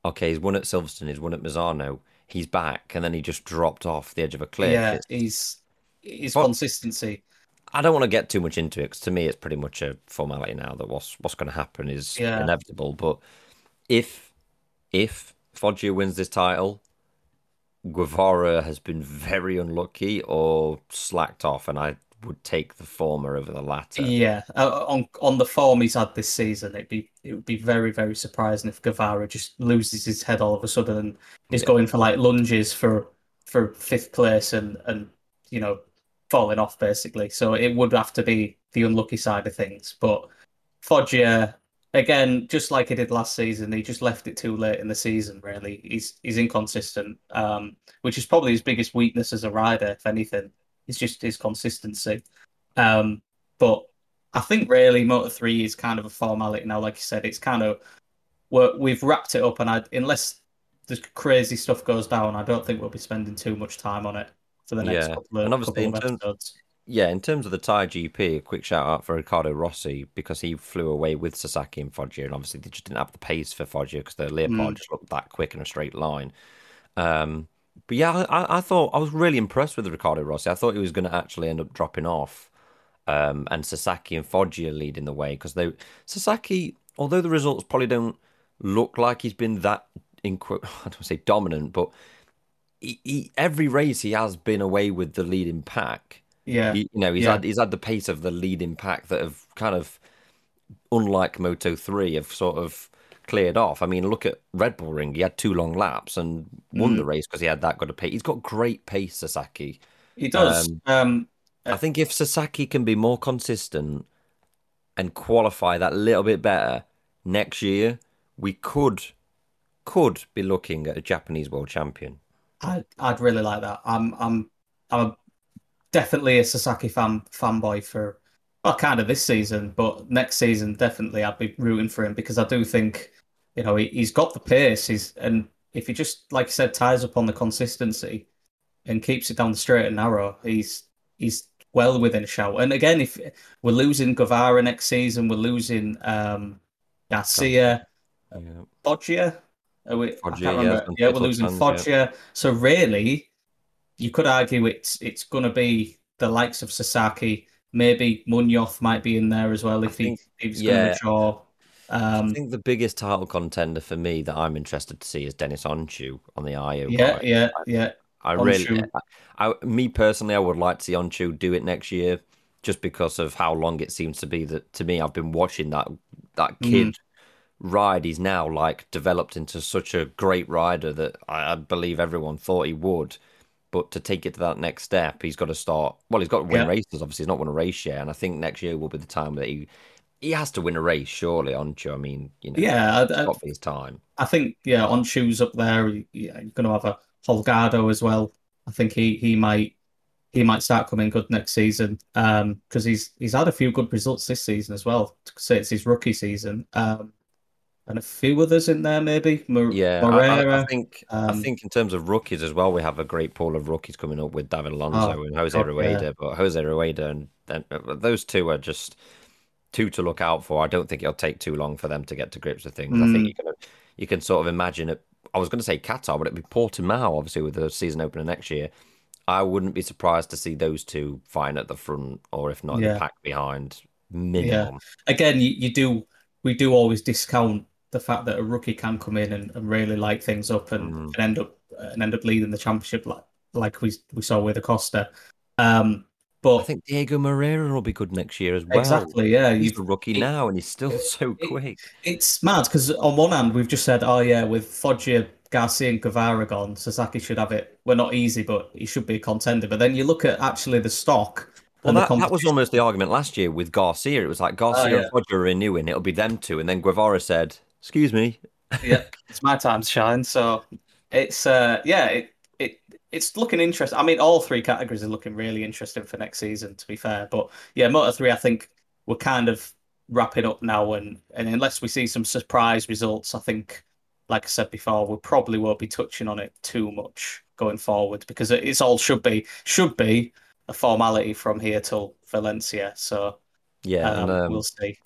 okay, he's won at Silverstone, he's won at Misano, he's back, and then he just dropped off the edge of a cliff. yeah, It's- he's his Well- consistency. I don't want to get too much into it because to me it's pretty much a formality now that what's what's going to happen is Yeah. inevitable. But if if Foggia wins this title, Guevara has been very unlucky or slacked off, and I would take the former over the latter. Yeah, uh, on on the form he's had this season, it'd be it would be very very surprising if Guevara just loses his head all of a sudden and is Yeah. going for like lunges for for fifth place and and you know falling off basically. So it would have to be the unlucky side of things. But Foggia, again, just like he did last season, he just left it too late in the season. Really, he's he's inconsistent, um, which is probably his biggest weakness as a rider, if anything. It's just his consistency. Um, but I think really Moto Three is kind of a formality now. Like you said, it's kind of we're, we've wrapped it up, and I, unless the crazy stuff goes down, I don't think we'll be spending too much time on it for the next Yeah, couple of, and obviously in terms- episodes. Yeah, in terms of the Thai GP, a quick shout out for Riccardo Rossi because he flew away with Sasaki and Foggia, and obviously they just didn't have the pace for Foggia because the Leopard Mm. just looked that quick in a straight line. Um, but yeah, I, I thought I was really impressed with Riccardo Rossi. I thought he was going to actually end up dropping off, um, and Sasaki and Foggia leading the way because they Sasaki, although the results probably don't look like he's been that in quote, I don't say dominant, but he, he, every race he has been away with the leading pack. Yeah, He- you know, he's Yeah. had he's had the pace of the leading pack that have kind of, unlike Moto three, have sort of cleared off. I mean, look at Red Bull Ring; he had two long laps and won Mm. the race because he had that good a pace. He's got great pace, Sasaki. he does. um, Um, I think if Sasaki can be more consistent and qualify that little bit better next year, we could could be looking at a Japanese world champion. I'd I'd really like that. I'm I'm I'm a, definitely a Sasaki fan fanboy for well, kind of this season, but next season definitely I'd be rooting for him because I do think you know he, he's got the pace. He's and if he just like you said ties up on the consistency and keeps it down the straight and narrow, he's he's well within a shout. And again, if we're losing Guevara next season, we're losing um, Garcia, Yeah. Foggia. We, Foggia, yeah, yeah, we're losing tons, Foggia. So really, you could argue it's it's going to be the likes of Sasaki. Maybe Munoz might be in there as well if he think- if he's yeah. going to. I Um, think the biggest title contender for me that I'm interested to see is Deniz Öncü on the IO yeah, yeah, yeah. I really, I, I, me personally, I would like to see Öncü do it next year, just because of how long it seems to be. That to me, I've been watching that that Mm. Ride. He's now like developed into such a great rider that I, I believe everyone thought he would. But to take it to that next step, he's got to start. Well, he's got to win Yeah. races. Obviously, he's not won a race yet, and I think next year will be the time that he he has to win a race. Surely, Öncü. I mean, you know, Yeah, it's I, got to be his time. I think yeah, Öncü's up there, yeah, you're going to have a Holgado as well. I think he he might he might start coming good next season um because he's he's had a few good results this season as well. To say it's his rookie season, um, and a few others in there maybe. Mo- Yeah, I, I, I think I um, think in terms of rookies as well, we have a great pool of rookies coming up with David Alonso Oh, and Jose God, Rueda. yeah. But Jose Rueda and, and uh, those two are just two to look out for. I don't think it'll take too long for them to get to grips with things. I Mm. think you can you can sort of imagine it. I was going to say Qatar, but it'd be Portimao, obviously, with the season opener next year. I wouldn't be surprised to see those two fine at the front, or if not, Yeah. the pack behind minimum. again, you, you do we do always discount the fact that a rookie can come in and, and really light things up and, Mhm. and end up and end up leading the championship like like we we saw with Acosta. Um, but I think Diego Moreira will be good next year as well. exactly, yeah, He's a rookie it, now, and he's still so it, quick. it's mad because on one hand we've just said, oh yeah, with Foggia, Garcia, and Guevara gone, Sasaki should have it. We're not easy, but he should be a contender. But then you look at actually the stock Well, and that, that was almost the argument last year with Garcia. It was like Oh Garcia and yeah, Roger are renewing, it'll be them two. And then Guevara said, Excuse me. yeah, it's my time to shine. So it's uh yeah, it it it's looking interesting. I mean, all three categories are looking really interesting for next season, to be fair. But yeah, Moto three, I think we're kind of wrapping up now, and and unless we see some surprise results, I think, like I said before, we probably won't be touching on it too much going forward because it- it's all should be should be a formality from here till Valencia. So Yeah. And um, we'll um, see.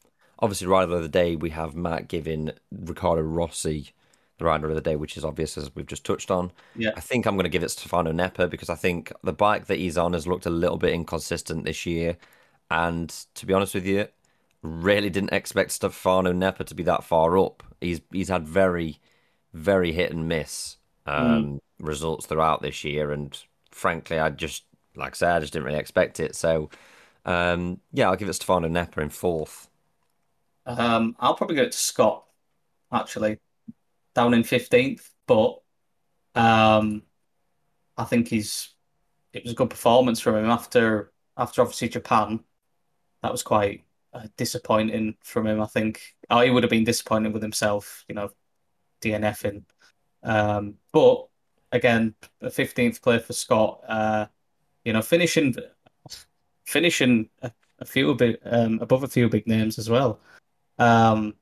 Obviously, rider of the day, we have Matt giving Riccardo Rossi the rider of the day, which is obvious as we've just touched on. Yeah. I think I'm going to give it to Stefano Nepa because I think the bike that he's on has looked a little bit inconsistent this year. And to be honest with you, really didn't expect Stefano Nepa to be that far up. He's he's had very, very hit and miss Mm. um, results throughout this year, and frankly, I just like I said, I just didn't really expect it. So, um, yeah, I'll give it Stefano Nepa in fourth. Um, I'll probably go to Scott actually down in 15th, but um, I think he's it was a good performance from him after after obviously Japan. That was quite uh, disappointing from him. I think oh, he would have been disappointed with himself, you know, DNFing. Um, but again, a 15th play for Scott. Uh, you know, finishing finishing a, a few big um, above a few big names as well. Um,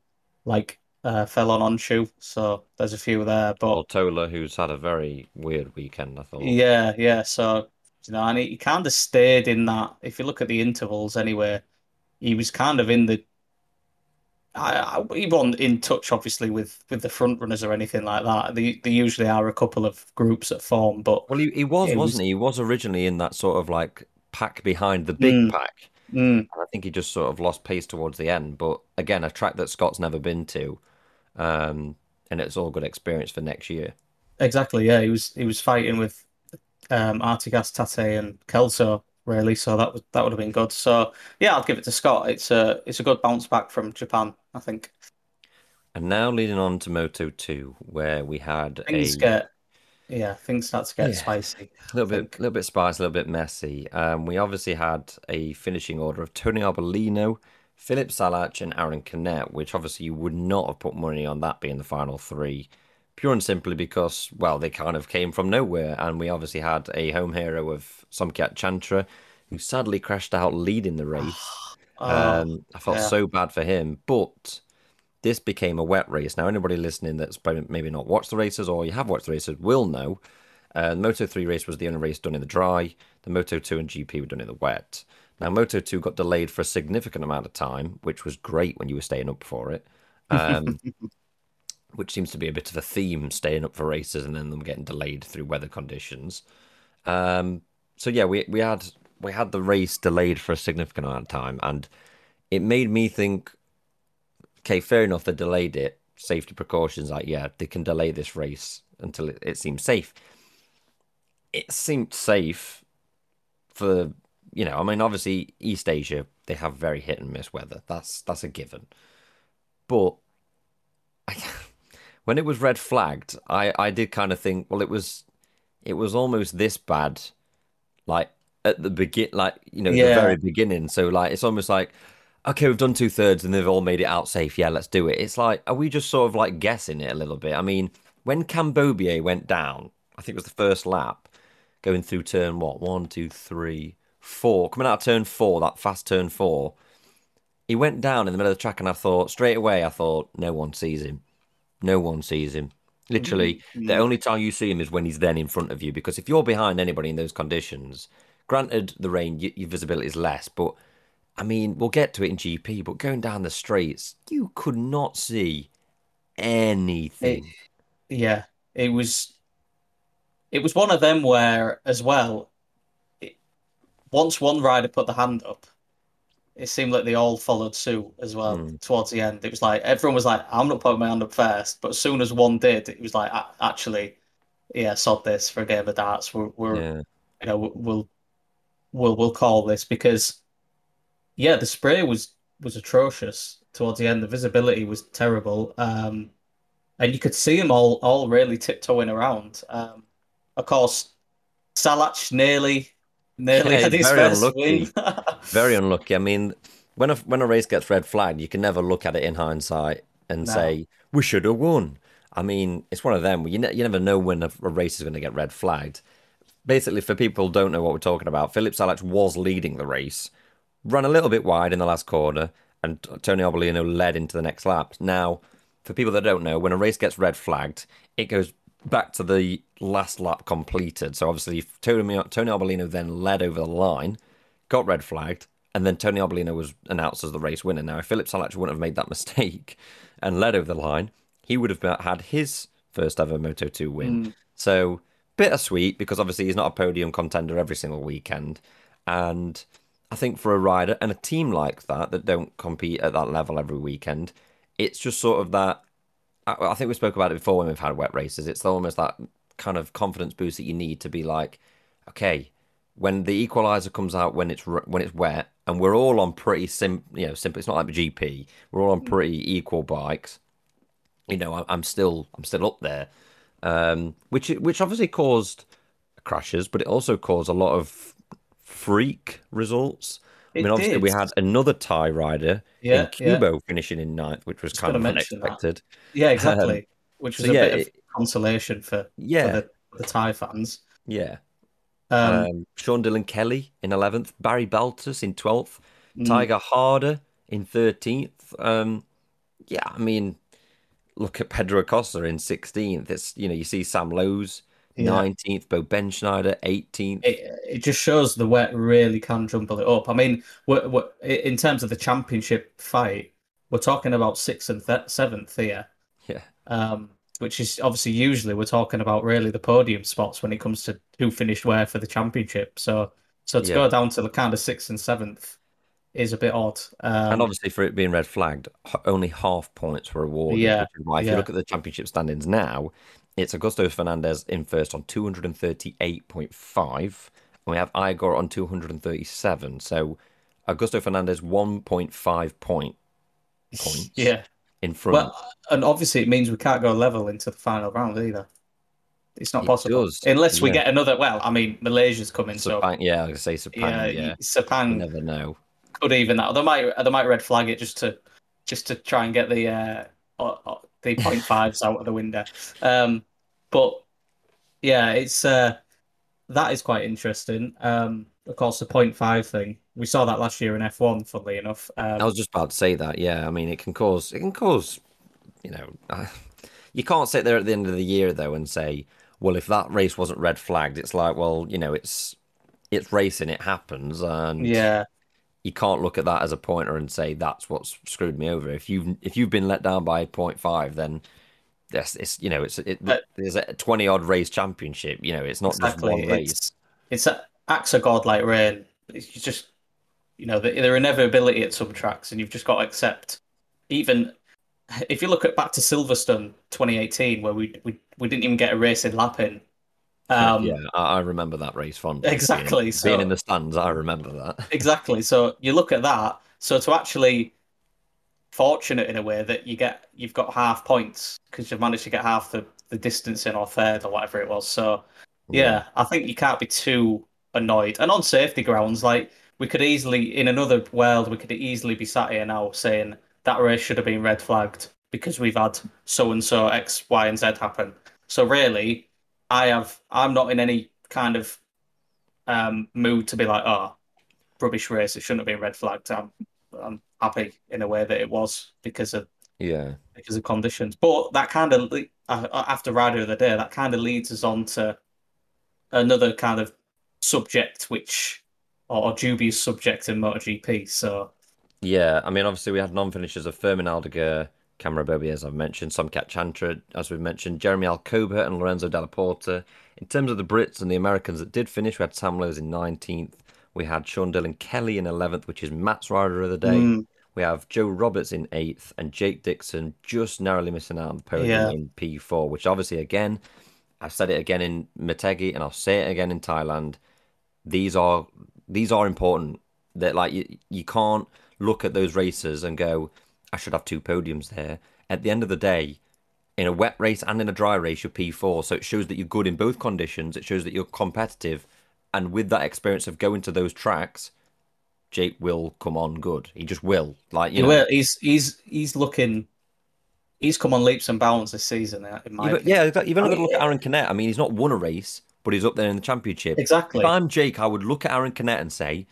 like uh, fell on Öncü, so there's a few there. But Ortola, who's had a very weird weekend, I thought. yeah, yeah. So you know, and he, he kind of stayed in that. If you look at the intervals, anyway, he was kind of in the. I, I, he wasn't in touch, obviously, with with the front runners or anything like that. They, they usually are a couple of groups that form, but Well, he, he was, wasn't was. he? He was originally in that sort of like pack behind the big Mm, pack. Mm, And I think he just sort of lost pace towards the end. But again, a track that Scott's never been to. Um, and it's all good experience for next year. exactly. Yeah, he was he was fighting with um, Artigas, Tatay, and Kelso really. So that was that would have been good. So yeah, I'll give it to Scott. It's a it's a good bounce back from Japan. I think And now leading on to Moto 2, where we had things a get yeah things start to get yeah, spicy. A little bit, think. little bit sparse, a little bit messy. Um, we obviously had a finishing order of Tony Arbolino, Filip Salač, and Aron Canet, which obviously you would not have put money on that being the final three, pure and simply because, well, they kind of came from nowhere. And we obviously had a home hero of Somkiat Chantra, who sadly crashed out leading the race. Oh Um, I felt yeah. so bad for him, but this became a wet race. Now, anybody listening that's probably maybe not watched the races or you have watched the races will know uh, the Moto 3 race was the only race done in the dry. The Moto 2 and GP were done in the wet. Now, Moto 2 got delayed for a significant amount of time, which was great when you were staying up for it, um, which seems to be a bit of a theme, staying up for races and then them getting delayed through weather conditions. Um, so yeah, we we had we had the race delayed for a significant amount of time, and it made me think, okay, fair enough, they delayed it. Safety precautions, like yeah, they can delay this race until it, it seems safe. It seemed safe for you know, I mean, obviously East Asia they have very hit and miss weather. That's that's a given. But I, when it was red flagged, I I did kind of think, well, it was it was almost this bad, like at the begin, like you know, the very beginning. So like it's almost like, okay, we've done two thirds and they've all made it out safe. Yeah, let's do it. It's like, are we just sort of like guessing it a little bit? I mean, when Cam Beaubier went down, I think it was the first lap, going through turn what one, two, three, four, coming out of turn four, that fast turn four. He went down in the middle of the track, and I thought straight away, I thought no one sees him. No one sees him. Literally, the Mm, only time you see him is when he's then in front of you. Because if you're behind anybody in those conditions, granted the rain, your visibility is less. But I mean, we'll get to it in GP. But going down the straights, you could not see It, anything. yeah. It was it was one of them where as well. It, once one rider put the hand up, it seemed like they all followed suit as well Mm, towards the end. It was like everyone was like, "I'm not putting my hand up first," but as soon as one did, it was like, "Actually, yeah, sod this for a game of darts. We're, we're yeah. you know, we'll we'll we'll call this because yeah, the spray was was atrocious towards the end. The visibility was terrible, um, and you could see them all all really tiptoeing around. Um, of course, Salač nearly nearly Yeah, had his very first unlucky. win. Very unlucky. I mean, when a when a race gets red flagged, you can never look at it in hindsight and No. say we should have won. I mean, it's one of them. You ne you never know when a, a race is going to get red flagged. Basically, for people who don't know what we're talking about, Filip Salač was leading the race, ran a little bit wide in the last corner, and Tony Arbolino led into the next lap. Now, for people that don't know, when a race gets red flagged, it goes back to the last lap completed. So obviously, Tony Tony then led over the line, got red flagged, and then Tony Arbolino was announced as the race winner. Now, if Filip Salač wouldn't have made that mistake and led over the line, he would have had his first ever Moto 2 win. Mm. So bittersweet because obviously he's not a podium contender every single weekend. And I think for a rider and a team like that that don't compete at that level every weekend, it's just sort of that. I think we spoke about it before when we've had wet races. It's almost that kind of confidence boost that you need to be like, okay, when the equalizer comes out when it's when it's wet, and we're all on pretty sim, you know, simple. It's not like the GP. We're all on pretty equal bikes. You know, I'm still I'm still up there, um, which which obviously caused crashes, but it also caused a lot of freak results. I It mean, obviously, we had another Thai rider in Yeah, yeah. Finishing in ninth, which was kind of mention that. unexpected. Yeah, Um, exactly. Which was so a yeah, bit of it- consolation for, for yeah, the, the Thai fans. yeah. Um, Um, Sean Dylan Kelly in 11th, Barry Baltus in 12th, mm, Taiga Hada in 13th. Um, yeah, I mean, look at Pedro Acosta in 16th. It's, you know, you see Sam Lowes yeah. 19th, Bo Bendsneyder 18th. It, it just shows the wet really can jumble it up. I mean, we're, we're, in terms of the championship fight, we're talking about sixth and th seventh here, Yeah, um, which is obviously usually we're talking about really the podium spots when it comes to who finished where for the championship. So, so to yeah. go down to the kind of sixth and seventh is a bit odd. And Um, obviously, for it being red flagged, only half points were awarded, yeah, which is why if you look at the championship standings now, it's Augusto Fernandez in first on 238.5, and we have Ogura on 237. So Augusto Fernandez 1.5 point points yeah. in front. Well, and obviously it means we can't go level into the final round either. It's not It possible does, unless we get another. Well, I mean, Malaysia's coming, so yeah, I was say Sepang, yeah, yeah. Sepang You never know. could even that. They might they might red flag it just to just to try and get the uh, the point fives out of the window. Um, but yeah, it's uh, that is quite interesting. Um, of course, the point five thing we saw that last year in F1. Funnily enough, I um, was just about to say that. Yeah, I mean, it can cause it can cause, you know, you can't sit there at the end of the year though and say, well, if that race wasn't red flagged, it's like, well, you know, it's it's racing, it happens, and yeah, you can't look at that as a pointer and say that's what's screwed me over. If you've if you've been let down by point five, then yes, it's you know, it's it, but there's a twenty odd race championship. You know, it's not just one race. It's it's a, acts of God like rain. It's just you know the, their inevitability at some tracks, and you've just got to accept. Even if you look at back to Silverstone 2018, where we we, we didn't even get a lap in. Um, yeah, I, remember that race fondly. Being, exactly. being So in the stands, I remember that. exactly. So you look at that. So to actually fortunate in a way that you get you've got half points because you've managed to get half the the distance in or third or whatever it was. So yeah, I think you can't be too annoyed. And on safety grounds, like we could easily, in another world, we could easily be sat here now saying that race should have been red flagged because we've had so and so X, Y, and Z happen. So really, I have, I'm not in any kind of um, mood to be like, oh, rubbish race, it shouldn't have been red flagged. I'm, I'm happy in a way that it was because of Yeah. because of conditions. But that kind of uh, uh, after Rider of the Day, that kind of leads us on to another kind of subject, which or, dubious subject in MotoGP. So Yeah, I mean, obviously we had non-finishers of Fermin Aldeguer, Cameron Beaubier, as I've mentioned, some Somkiat Chantra, as we've mentioned, Jeremy Alcoba and Lorenzo Dalla Porta. In terms of the Brits and the Americans that did finish, we had Sam Lowes in 19th. We had Sean Dylan Kelly in 11th, which is Matt's rider of the day. mm, We have Joe Roberts in 8th and Jake Dixon just narrowly missing out on the podium yeah, in P4, which obviously, again, I've said it again in Motegi and I'll say it again in Thailand. These are these are important. That like you, you can't look at those races and go, I should have two podiums there. At the end of the day, in a wet race and in a dry race, you're P4. So it shows that you're good in both conditions. It shows that you're competitive. And with that experience of going to those tracks, Jake will come on good. He just will. Like you He know, will. He's he's he's looking. He's come on leaps and bounds this season. uh, In my You've, yeah, only got to look at Aron Canet. I mean, he's not won a race, but he's up there in the championship. exactly. If I'm Jake, I would look at Aron Canet and say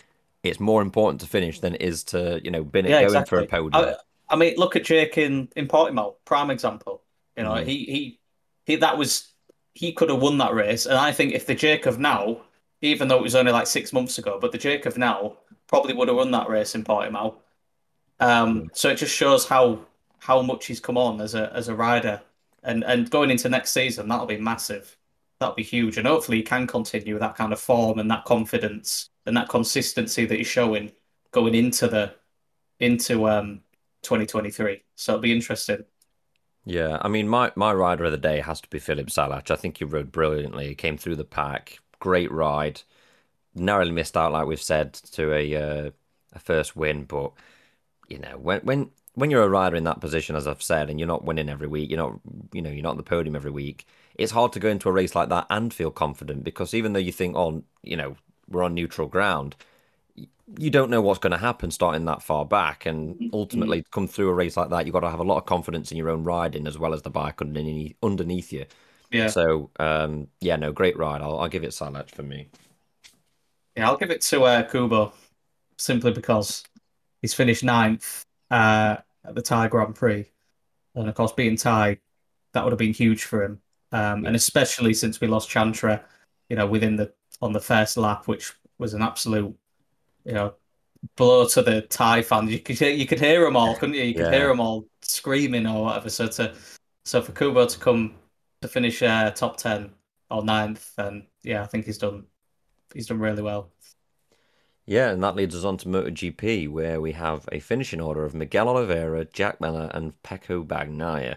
it's more important to finish than it is to, you know, bin it Yeah, going for a exactly. podium. I, I mean, look at Jake in in Portimao, prime example. You know, Mhm. he he he that was he could have won that race, and I think if the Jake of now, even though it was only like six months ago, but the Jake of now probably would have won that race in Portimao. Um, so it just shows how how much he's come on as a as a rider, and and going into next season, that'll be massive. That'll be huge, and hopefully he can continue that kind of form and that confidence and that consistency that he's showing going into the into um 2023. So it'll be interesting. Yeah, I mean, my, my rider of the day has to be Filip Salač. I think he rode brilliantly. He came through the pack, great ride. Narrowly missed out, like we've said, to a uh, a first win. But you know, when when when you're a rider in that position, as I've said, and you're not winning every week, you're not you know you're not on the podium every week. It's hard to go into a race like that and feel confident because even though you think, oh, you know, we're on neutral ground, you don't know what's going to happen starting that far back. And ultimately, to come through a race like that, you've got to have a lot of confidence in your own riding as well as the bike underneath underneath you. Yeah, So, um, yeah, no, great ride. I'll, I'll give it Salač for me. yeah. I'll give it to uh, Kubo simply because he's finished ninth uh, at the Thai Grand Prix, and of course, being Thai, that would have been huge for him. Um, and especially since we lost Chantra, you know, within the on the first lap, which was an absolute, you know, blow to the Thai fans. You could hear, you could hear them all, couldn't you? You could Yeah. hear them all screaming or whatever. So to so for Kubo to come to finish uh, top ten or ninth, then yeah, I think he's done he's done really well. Yeah, and that leads us on to MotoGP, where we have a finishing order of Miguel Oliveira, Jack Miller, and Pecco Bagnaia.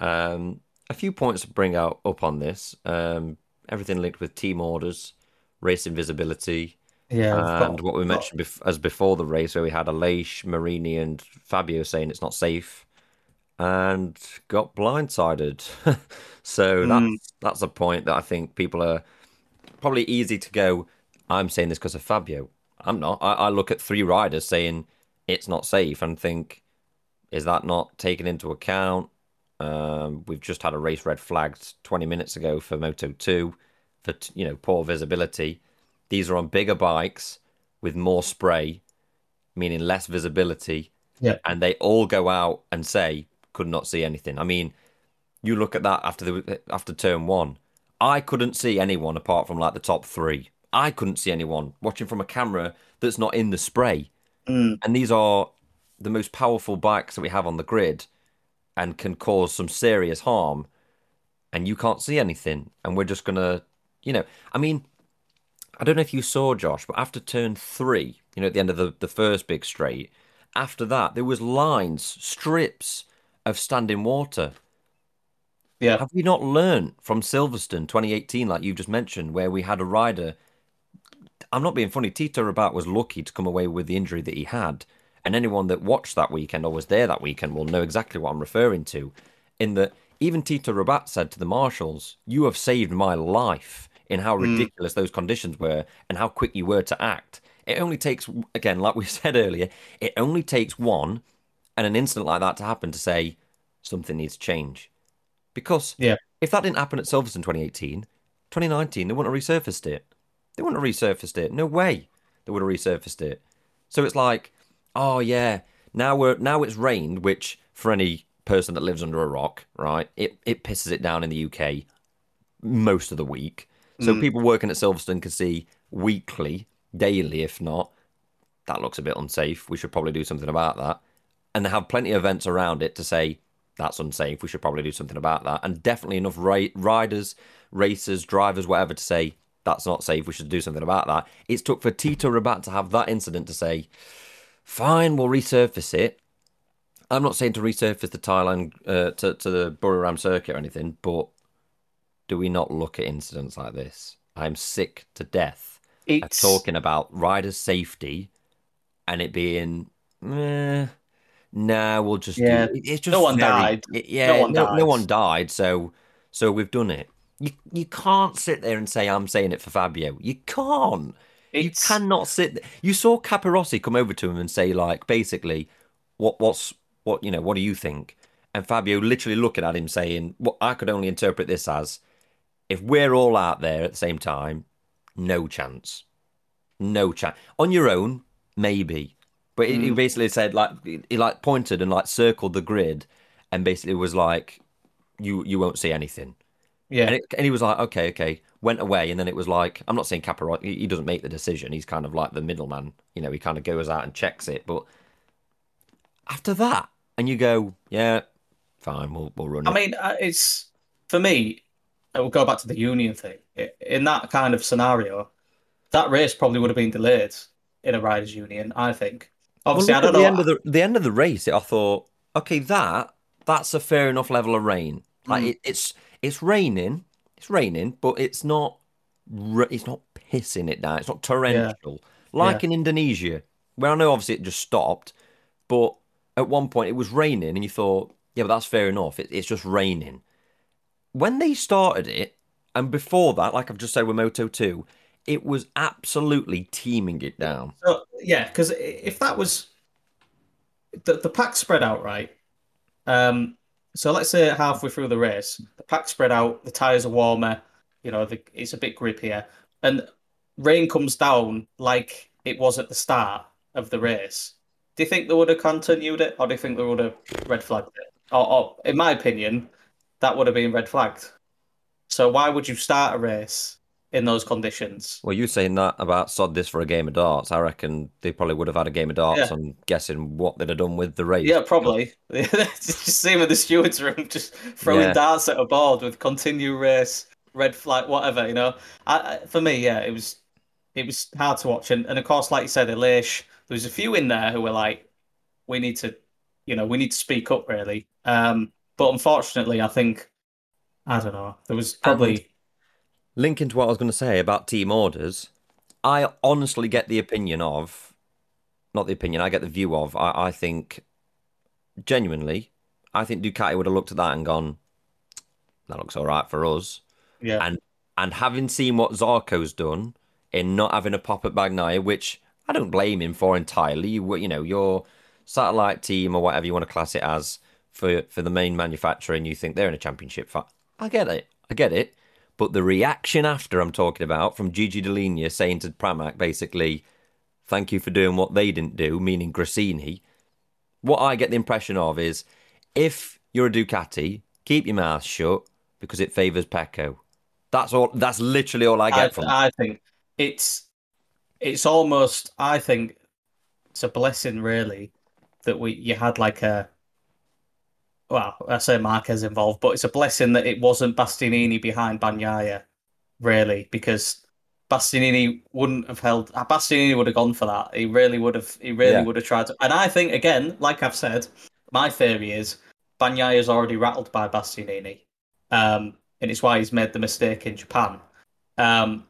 Um, a few points to bring out up on this. Um, everything linked with team orders, race invisibility, Yeah, got- and what we got- mentioned bef- as before the race, where we had Aleix, Marini, and Fabio saying it's not safe, and got blindsided. so that's Mm. that's a point that I think people are probably easy to go. I'm saying this because of Fabio. I'm not. I, I look at three riders saying it's not safe and think, is that not taken into account? Um, we've just had a race red flagged 20 minutes ago for Moto 2 for you know poor visibility. These are on bigger bikes with more spray, meaning less visibility, Yeah. and they all go out and say could not see anything. I mean, you look at that after the after turn one. I couldn't see anyone apart from like the top three. I couldn't see anyone watching from a camera that's not in the spray. Mm. And these are the most powerful bikes that we have on the grid and can cause some serious harm. And you can't see anything. And we're just going to, you know, I mean, I don't know if you saw Josh, but after turn three, you know, at the end of the, the first big straight, after that, there was lines, strips of standing water. Yeah, Have we not learned from Silverstone 2018, like you've just mentioned, where we had a rider? I'm not being funny. Tito Rabat was lucky to come away with the injury that he had, and anyone that watched that weekend or was there that weekend will know exactly what I'm referring to. In that, even Tito Rabat said to the marshals, "You have saved my life." In how mm. ridiculous those conditions were and how quick you were to act. It only takes, again, like we said earlier, it only takes one and an incident like that to happen to say something needs to change. Because Yeah. if that didn't happen at Silverstone 2018, 2019, they wouldn't have resurfaced it. They wouldn't have resurfaced it. No way they would have resurfaced it. So it's like, oh yeah, now we're now it's rained, which for any person that lives under a rock, right, it, it pisses it down in the UK most of the week. So Mm. people working at Silverstone can see weekly, daily, if not, that looks a bit unsafe. We should probably do something about that. And they have plenty of events around it to say that's unsafe. We should probably do something about that. And definitely enough ri- riders, racers, drivers, whatever, to say that's not safe. We should do something about that. It's took for Tito Rabat to have that incident to say, fine, we'll resurface it. I'm not saying to resurface the Thailand uh, to to the Buriram circuit or anything, but do we not look at incidents like this? I'm sick to death It's talking about rider safety and it being, eh, nah, we'll just Yeah. do it. It's just No one very- died. it- yeah, No no one no, died. one died. So, so we've done it. You you can't sit there and say I'm saying it for Fabio. You can't. You cannot sit. There. You saw Capirossi come over to him and say like, basically, what what's what you know? What do you think? And Fabio literally looking at him saying, "What I could only interpret this as, if we're all out there at the same time, no chance, no chance. On your own, maybe." But he, he basically said like he, like pointed and like circled the grid, and basically was like, "You you won't see anything." yeah. And, it, and he was like, okay, okay, went away. And then it was like, I'm not saying Caparot, he, doesn't make the decision. He's kind of like the middleman. You know, he kind of goes out and checks it. But after that, and you go, yeah, fine, we'll, we'll run it. I mean, uh, it's for me. I will go back to the union thing. In that kind of scenario, that race probably would have been delayed in a riders' union. I think. Obviously, look I at don't the know. end of the, the end of the race, I thought, okay, that that's a fair enough level of rain. Like Mm. it, it's it's raining, it's raining, but it's not it's not pissing it down. It's not torrential like Yeah. in Indonesia, where I know obviously it just stopped, but at one point it was raining, and you thought, yeah, but that's fair enough. It, it's just raining. When they started it, and before that, like I've just said with Moto Two, it was absolutely teaming it down. So, yeah, because if that was the the pack spread out right, um, so let's say halfway through the race, the pack spread out, the tires are warmer, you know, the, it's a bit grippier, and rain comes down like it was at the start of the race. Do you think they would have continued it, or do you think they would have red flagged it? Or, or in my opinion, that would have been red flagged. So why would you start a race in those conditions? Well, you saying that about sod this for a game of darts, I reckon they probably would have had a game of darts. Yeah. I'm guessing what they'd have done with the race. Yeah, probably. just see in the stewards' room, just throwing Yeah. darts at a board with continue race, red flag, whatever. You know, I, I, for me, yeah, it was it was hard to watch, and, and of course, like you said, Elish, there was a few in there who were like, we need to, you know, we need to speak up, really. Um, but unfortunately, I think I don't know. There was probably Linking to what I was going to say about team orders, I honestly get the opinion of, not the opinion, I get the view of, I, I think, genuinely, I think Ducati would have looked at that and gone, that looks all right for us. yeah, And and having seen what Zarco's done in not having a pop at Bagnaia, which I don't blame him for entirely. You you know your satellite team or whatever you want to class it as for for the main manufacturer, and you think they're in a championship fight. I get it, I get it. But the reaction after I'm talking about from Gigi Dall'Igna saying to Pramac basically, "Thank you for doing what they didn't do," meaning Gresini. What I get the impression of is, if you're a Ducati, keep your mouth shut because it favours Pecco. That's all. That's literally all I I, get from. I think it's it's almost I think it's a blessing really that we you had like a well I say Marquez involved but it's a blessing that it wasn't Bastianini behind Bagnaia really because Bastianini wouldn't have held Bastianini would have gone for that. He really would have he really Yeah. would have tried to and I think again like I've said my theory is Bagnaia is already rattled by Bastianini um and it's why he's made the mistake in Japan. Um,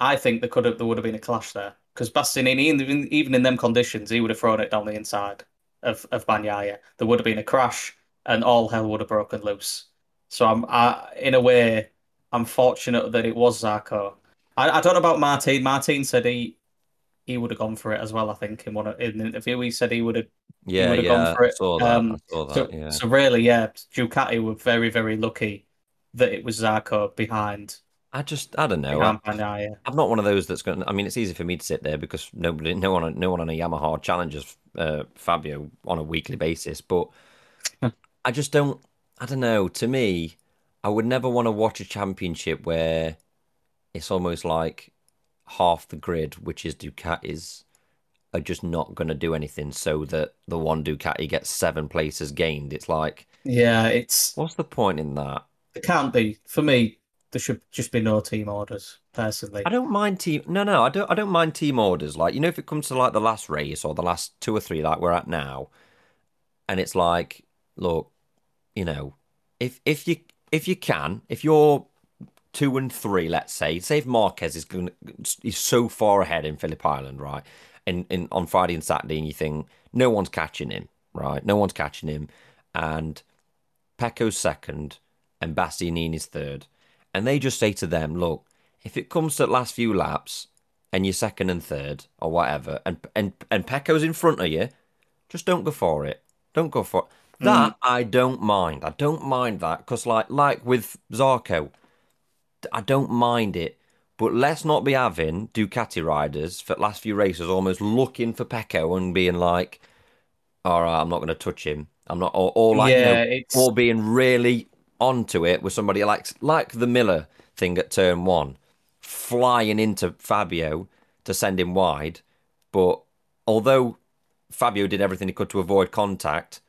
I think there could have there would have been a clash there because Bastianini, even even in them conditions, he would have thrown it down the inside of of Bagnaia. There would have been a crash, and all hell would have broken loose. So I'm, I, in a way, I'm fortunate that it was Zarco. I, I don't know about Martin. Martin said he he would have gone for it as well. I think in one of, in an interview, he said he would have. yeah, would've yeah. gone for I it. saw that. I Um, saw that. So, yeah. so really, yeah, Ducati were very very lucky that it was Zarco behind I just, I don't know. I'm not one of those that's going. to I mean, it's easy for me to sit there because nobody, no one, no one on a Yamaha challenges uh, Fabio on a weekly basis. But I just don't. I don't know. To me, I would never want to watch a championship where it's almost like half the grid, which is Ducatis, are just not going to do anything, so that the one Ducati gets seven places gained. It's like, Yeah, it's what's the point in that? it can't be for me. There should just be no team orders, personally. I don't mind team. No, no, I don't. I don't mind team orders. Like you know, if it comes to like the last race or the last two or three, like we're at now, and it's like, look, you know, if if you if you can, if you're two and three, let's say, say if Marquez is going, he's so far ahead in Phillip Island, right? In, in on Friday and Saturday, and you think no one's catching him, right? No one's catching him, and Pecco's second, and Bastianini's third, and they just say to them, look, if it comes to the last few laps, and you're second and third or whatever, and and and Pecco's in front of you, just don't go for it. Don't go for it. That mm. I don't mind. I don't mind that because, like, like with Zarco, I don't mind it. But let's not be having Ducati riders for the last few races almost looking for Pecco and being like, "All right, I'm not going to touch him." I'm not, or, or like, yeah, you know, or being really onto it with somebody like like the Miller thing at turn one, flying into Fabio to send him wide. But although Fabio did everything he could to avoid contact,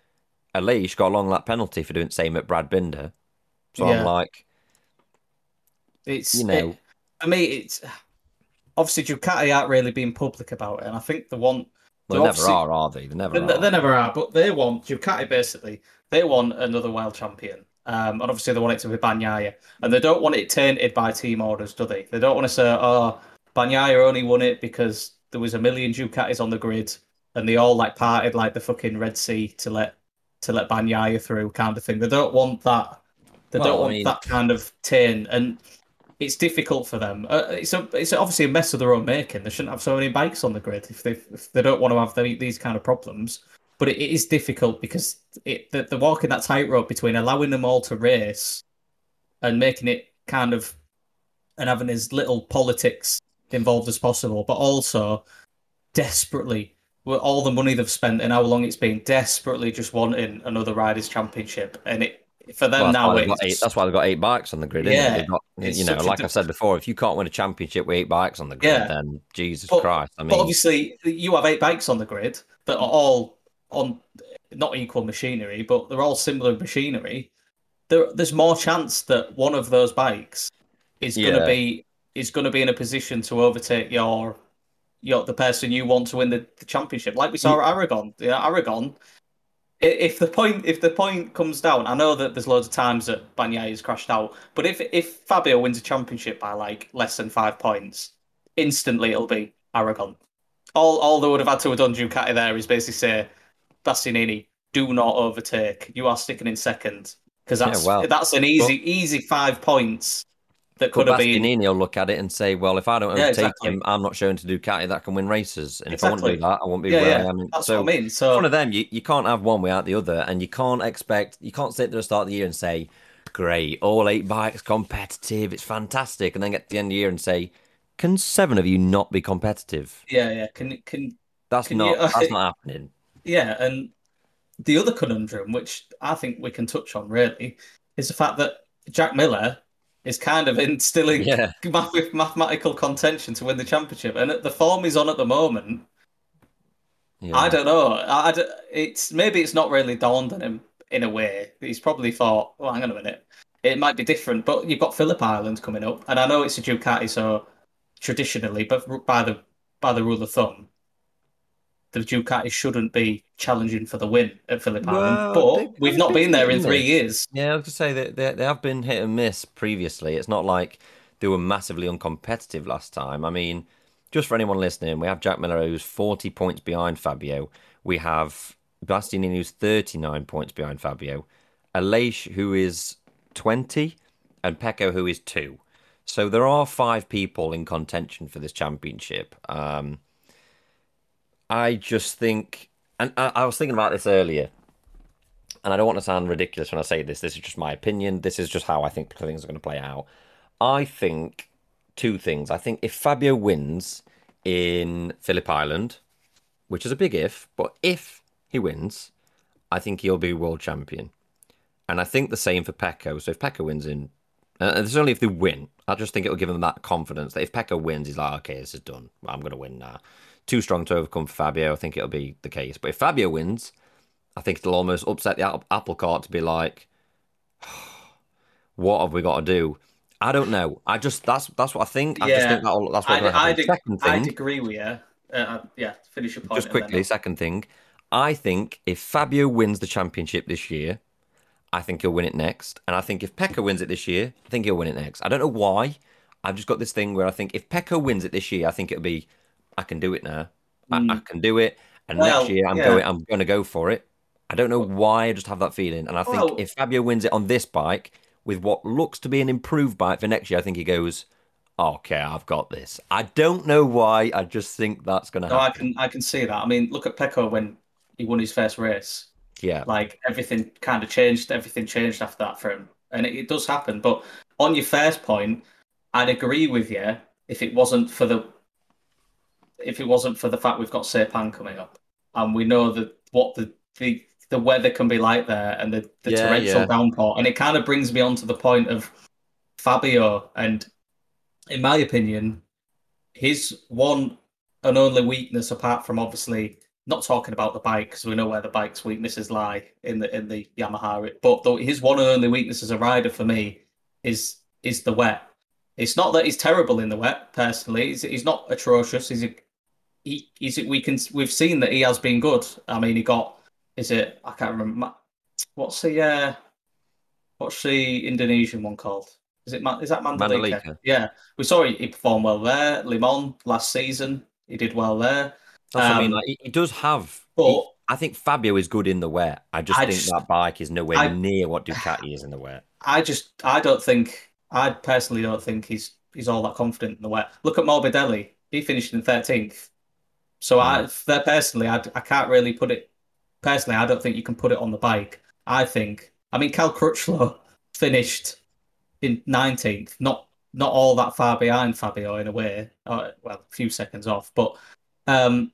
Aleix got a long lap penalty for doing the same at Brad Binder. So yeah. I'm like, it's you know, it, for me, it's obviously Ducati aren't really being public about it, and I think the one. Well, they never are, are they? They never they, are. They never are, but they want Ducati basically. They want another world champion, um, and obviously they want it to be Bagnaia. and they don't want it tainted by team orders, do they? They don't want to say, "Oh, Bagnaia only won it because there was a million Ducatis on the grid, and they all like parted like the fucking Red Sea to let to let Bagnaia through, kind of thing." They don't want that. They well, don't want I mean... that kind of tin, and it's difficult for them. Uh, it's a, it's obviously a mess of their own making. They shouldn't have so many bikes on the grid if they if they don't want to have the, these kind of problems. But it, is difficult because it they're, they're walking that tightrope between allowing them all to race and making it kind of and having as little politics involved as possible, but also desperately with all the money they've spent and how long it's been, desperately just wanting another riders championship, and it for them well, now, that's why, eight, that's why they've got eight bikes on the grid. Yeah, got, you know, like I've said before, if you can't win a championship with eight bikes on the grid, yeah. then Jesus but, Christ! I mean, but obviously, you have eight bikes on the grid that are all on not equal machinery, but they're all similar machinery. There, there's more chance that one of those bikes is yeah. going to be is going to be in a position to overtake your your the person you want to win the, the championship, like we saw at Aragon. Yeah, Aragon if the point if the point comes down, I know that there's loads of times that Bagnaia has crashed out, but if if Fabio wins a championship by like less than five points, instantly it'll be Aragon. All all they would have had to have done Ducati there is basically say, Bastianini, do not overtake. You are sticking in second because that's yeah, well, that's an easy but, easy five points that could have been. will look at it and say, "Well, if I don't overtake yeah, exactly. him, I'm not showing to Ducati that can win races, and exactly. if I want to do that, I won't be yeah, where. I am." That's so, what I mean. So one of them, you, you can't have one without the other, and you can't expect you can't sit there at the start of the year and say, "Great, all eight bikes competitive, it's fantastic," and then get to the end of the year and say, "Can seven of you not be competitive?" Yeah, yeah. Can can that's can not you, that's not happening. Yeah, and the other conundrum, which I think we can touch on really, is the fact that Jack Miller is kind of instilling yeah. mathematical contention to win the championship. And the form he's on at the moment, yeah. I don't know. I, it's maybe it's not really dawned on him in a way. He's probably thought, "Well, hang on a minute, it might be different." But you've got Phillip Island coming up, and I know it's a Ducati, so traditionally, but by the by the rule of thumb, the Ducati shouldn't be challenging for the win at Phillip well, Island. But we've not been there in three years. Yeah, I was to say that they, they have been hit and miss previously. It's not like they were massively uncompetitive last time. I mean, just for anyone listening, we have Jack Miller who's 40 points behind Fabio. We have Bastianini who's 39 points behind Fabio. Aleix who is 20 and Pecco who is 2. So there are five people in contention for this championship. Um, I just think, and I, I was thinking about this earlier, and I don't want to sound ridiculous when I say this. This is just my opinion. This is just how I think things are going to play out. I think two things. I think if Fabio wins in Phillip Island, which is a big if, but if he wins, I think he'll be world champion. And I think the same for Pecco. So if Pecco wins in, uh, and it's only if they win, I just think it'll give them that confidence that if Pecco wins, he's like, okay, this is done. I'm going to win now too strong to overcome for Fabio. I think it'll be the case. But if Fabio wins, I think it'll almost upset the apple cart to be like, what have we got to do? I don't know. I just that's that's what I think. I just think that'll, that's what I, I'd, second thing, I'd agree with you. Uh, uh, yeah, finish your point. Just quickly, second thing, I think if Fabio wins the championship this year, I think he'll win it next. And I think if Pecco wins it this year, I think he'll win it next. I don't know why. I've just got this thing where I think if Pecco wins it this year, I think it'll be, I can do it now. Mm. I, I, can do it. And well, next year, I'm yeah. going. I'm going to go for it. I don't know why. I just have that feeling. And I think well, if Fabio wins it on this bike with what looks to be an improved bike for next year, I think he goes, okay, I've got this. I don't know why. I just think that's going to no, happen. I can I can see that. I mean, look at Pecco when he won his first race. Yeah. Like everything kind of changed. Everything changed after that for him. And it, it does happen. But on your first point, I'd agree with you if it wasn't for the if it wasn't for the fact we've got Sepang coming up and we know that what the, the the weather can be like there and the, the yeah, torrential yeah. downpour. And it kind of brings me on to the point of Fabio. And in my opinion, his one and only weakness, apart from obviously not talking about the bike because we know where the bike's weaknesses lie in the in the Yamaha. But though his one and only weakness as a rider for me is is the wet. It's not that he's terrible in the wet. Personally, he's, he's not atrocious. He's a, he, he's we can we've seen that he has been good. I mean, he got is it I can't remember what's the uh, what's the Indonesian one called? Is it is that Mandalika? Mandalika. Yeah, we saw he, he performed well there. Limon last season, he did well there. Um, I mean. Um, like, he, he does have. But he, I think Fabio is good in the wet. I just I think just, that bike is nowhere I, near what Ducati is in the wet. I just, I don't think, I personally don't think he's he's all that confident in the wet. Look at Morbidelli. He finished in thirteenth. So. I, personally, I, I can't really put it. Personally, I don't think you can put it on the bike. I think. I mean, Cal Crutchlow finished in nineteenth, not not all that far behind Fabio in a way. Uh, well, a few seconds off, but um,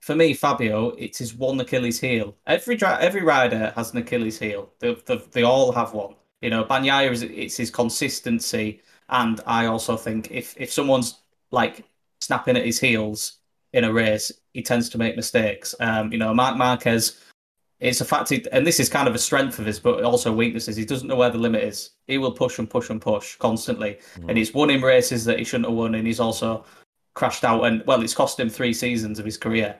for me, Fabio, it's his one Achilles heel. Every every rider has an Achilles heel. They, they, they all have one. You know, Bagnaia is it's his consistency, and I also think if if someone's like snapping at his heels in a race, he tends to make mistakes. Um, you know, Marc Marquez, it's a fact, he, and this is kind of a strength of his, but also weaknesses. He doesn't know where the limit is. He will push and push and push constantly, mm. and he's won in races that he shouldn't have won, and he's also crashed out. And well, it's cost him three seasons of his career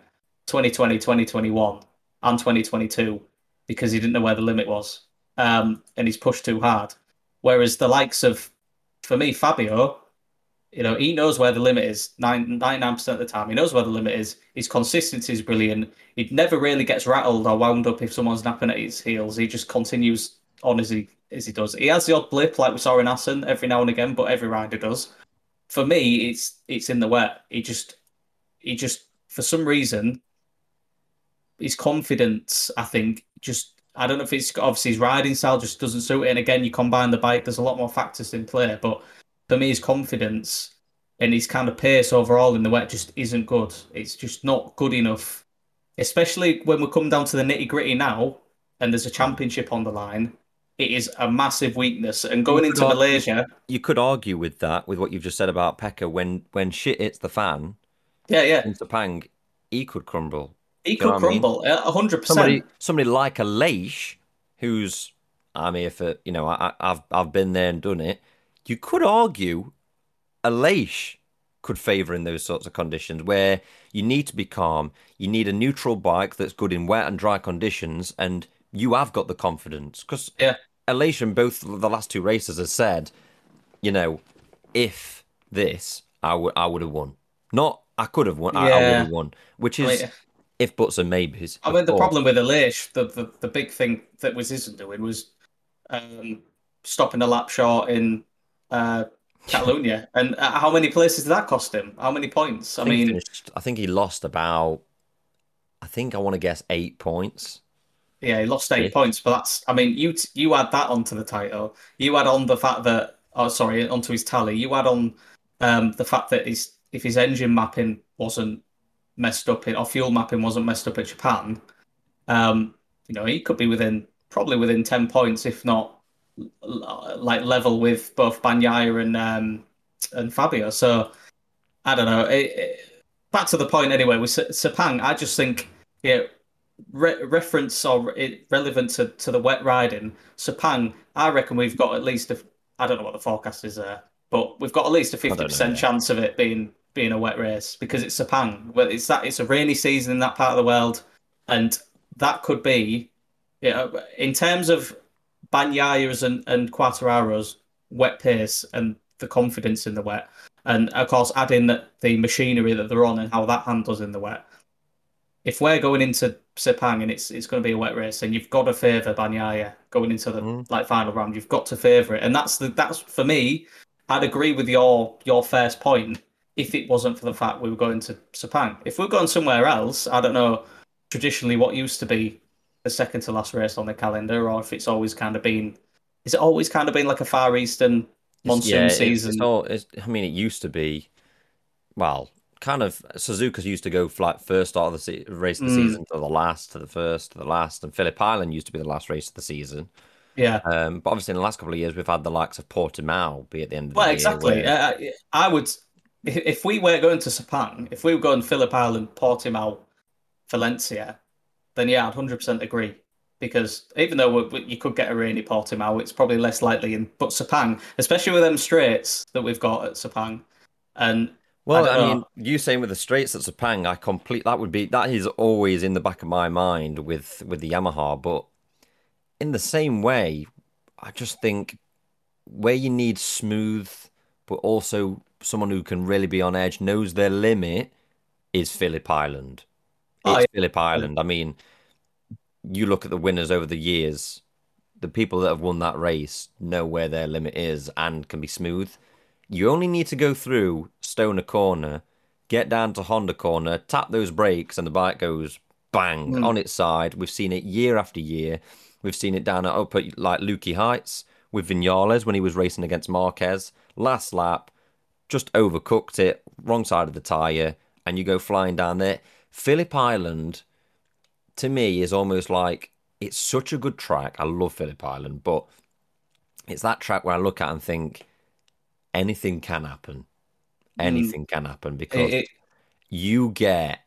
2020, 2021, and 2022 because he didn't know where the limit was. Um, and he's pushed too hard. Whereas the likes of, for me, Fabio, you know, he knows where the limit is 99% of the time. He knows where the limit is. His consistency is brilliant. He never really gets rattled or wound up if someone's napping at his heels. He just continues on as he as he does. He has the odd blip like we saw in Assen every now and again, but every rider does. For me, it's it's in the wet. He just he just for some reason his confidence, I think, just I don't know if it's obviously his riding style just doesn't suit it. And again, you combine the bike, there's a lot more factors in play. But for me, his confidence and his kind of pace overall in the wet just isn't good. It's just not good enough, especially when we come down to the nitty gritty now and there's a championship on the line. It is a massive weakness. And going into argue, Malaysia, you could argue with that, with what you've just said about Pecco. When when shit hits the fan, yeah, yeah, in Sepang, he could crumble. He could crumble, hundred percent. Somebody, somebody like Aleix, who's I'm here for, you know, I, have I've been there and done it. You could argue Aleix could favour in those sorts of conditions where you need to be calm. You need a neutral bike that's good in wet and dry conditions, and you have got the confidence because yeah. In both the last two races has said, you know, if this, I would I would have won. Not I could have won. Yeah. I, I would have won, which is. If buts and maybes. I mean, the problem with Aleix, the, the, the big thing that was isn't doing was um, stopping a lap short in uh, Catalonia. and uh, how many places did that cost him? How many points? I, I mean, finished, I think he lost about, I think I want to guess eight points. Yeah, he lost eight yeah. points, but that's, I mean, you you add that onto the title. You add on the fact that, oh, sorry, onto his tally. You add on um, the fact that his, if his engine mapping wasn't messed up in, or fuel mapping wasn't messed up at Japan, um, you know, he could be within probably within ten points, if not like level with both Bagnaia and um, and Fabio. So I don't know. It, it, back to the point anyway with Sepang, I just think yeah, re- reference or relevant to, to the wet riding. Sepang, I reckon we've got at least a, I don't know what the forecast is there, but we've got at least a fifty percent chance of it being being a wet race because it's Sepang. Well, it's that it's a rainy season in that part of the world, and that could be, you know, in terms of Bagnaia's and, and Quartararo's wet pace and the confidence in the wet, and of course adding the, the machinery that they're on and how that handles in the wet. If we're going into Sepang and it's it's going to be a wet race, and you've got to favour Bagnaia going into the Mm. like final round, you've got to favour it, and that's the that's for me. I'd agree with your your first point if it wasn't for the fact we were going to Sepang. If we we're going somewhere else, I don't know traditionally what used to be the second to last race on the calendar, or if it's always kind of been, is it always kind of been like a Far Eastern monsoon yeah, season? It's all, it's, I mean, it used to be, well, kind of. Suzuka's used to go like first start of the se- race of the Mm. season to the last, to the first, to the last, and Phillip Island used to be the last race of the season. Yeah. Um, but obviously, in the last couple of years, we've had the likes of Portimao be at the end of the Well, year. exactly. where- Uh, I would, if we were going to Sepang, if we were going Phillip Island, Portimao, Valencia, then yeah, I'd hundred percent agree. Because even though we, we- you could get a rainy Portimao, it's probably less likely in. But Sepang, especially with them straights that we've got at Sepang, and Well, I I, mean, you saying with the straights at Sepang, I complete that would be that is always in the back of my mind with with the Yamaha, but in the same way, I just think where you need smooth, but also someone who can really be on edge, knows their limit, is Phillip Island. Oh, It's yeah. Phillip Island. I mean, you look at the winners over the years, the people that have won that race know where their limit is and can be smooth. You only need to go through Stoner Corner, get down to Honda Corner, tap those brakes, and the bike goes bang Mm. on its side. We've seen it year after year. We've seen it down at up at like Lukey Heights with Vinales when he was racing against Marquez. Last lap, just overcooked it, wrong side of the tyre, and you go flying down there. Phillip Island, to me, is almost like it's such a good track. I love Phillip Island, but it's that track where I look at and think anything can happen. Hmm. Anything can happen because it, it, you get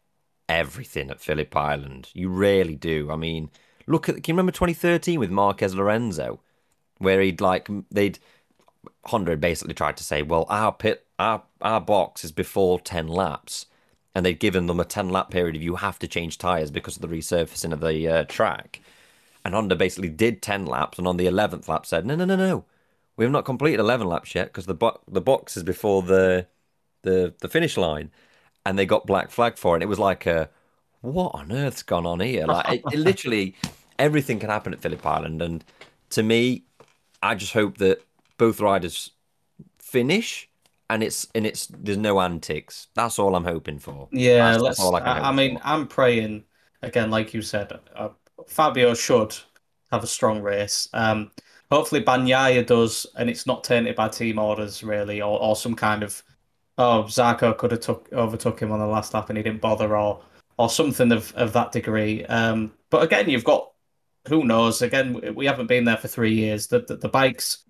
everything at Phillip Island. You really do. I mean, look at can you remember 2013 with Marquez Lorenzo, where he'd like they'd Honda basically tried to say, well, our pit our our box is before 10 laps, and they'd given them a 10 lap period of you have to change tires because of the resurfacing of the uh, track. And Honda basically did 10 laps, and on the 11th lap said, no, no, no, no, we have not completed 11 laps yet because the bo- the box is before the the the finish line, and they got black flag for it. And it was like a what on earth's gone on here? Like it, it literally everything can happen at Phillip Island, and to me, I just hope that both riders finish, and it's and it's there's no antics. That's all I'm hoping for. yeah, That's- let's. that's I can I, I mean, for. I'm praying again, like you said. Uh, Fabio should have a strong race. Um, hopefully Bagnaia does, and it's not tainted by team orders really, or, or some kind of oh Zarco could have took overtook him on the last lap and he didn't bother, or or something of of that degree. Um, but again, you've got who knows? Again, we- we haven't been there for three years. The the, the bikes,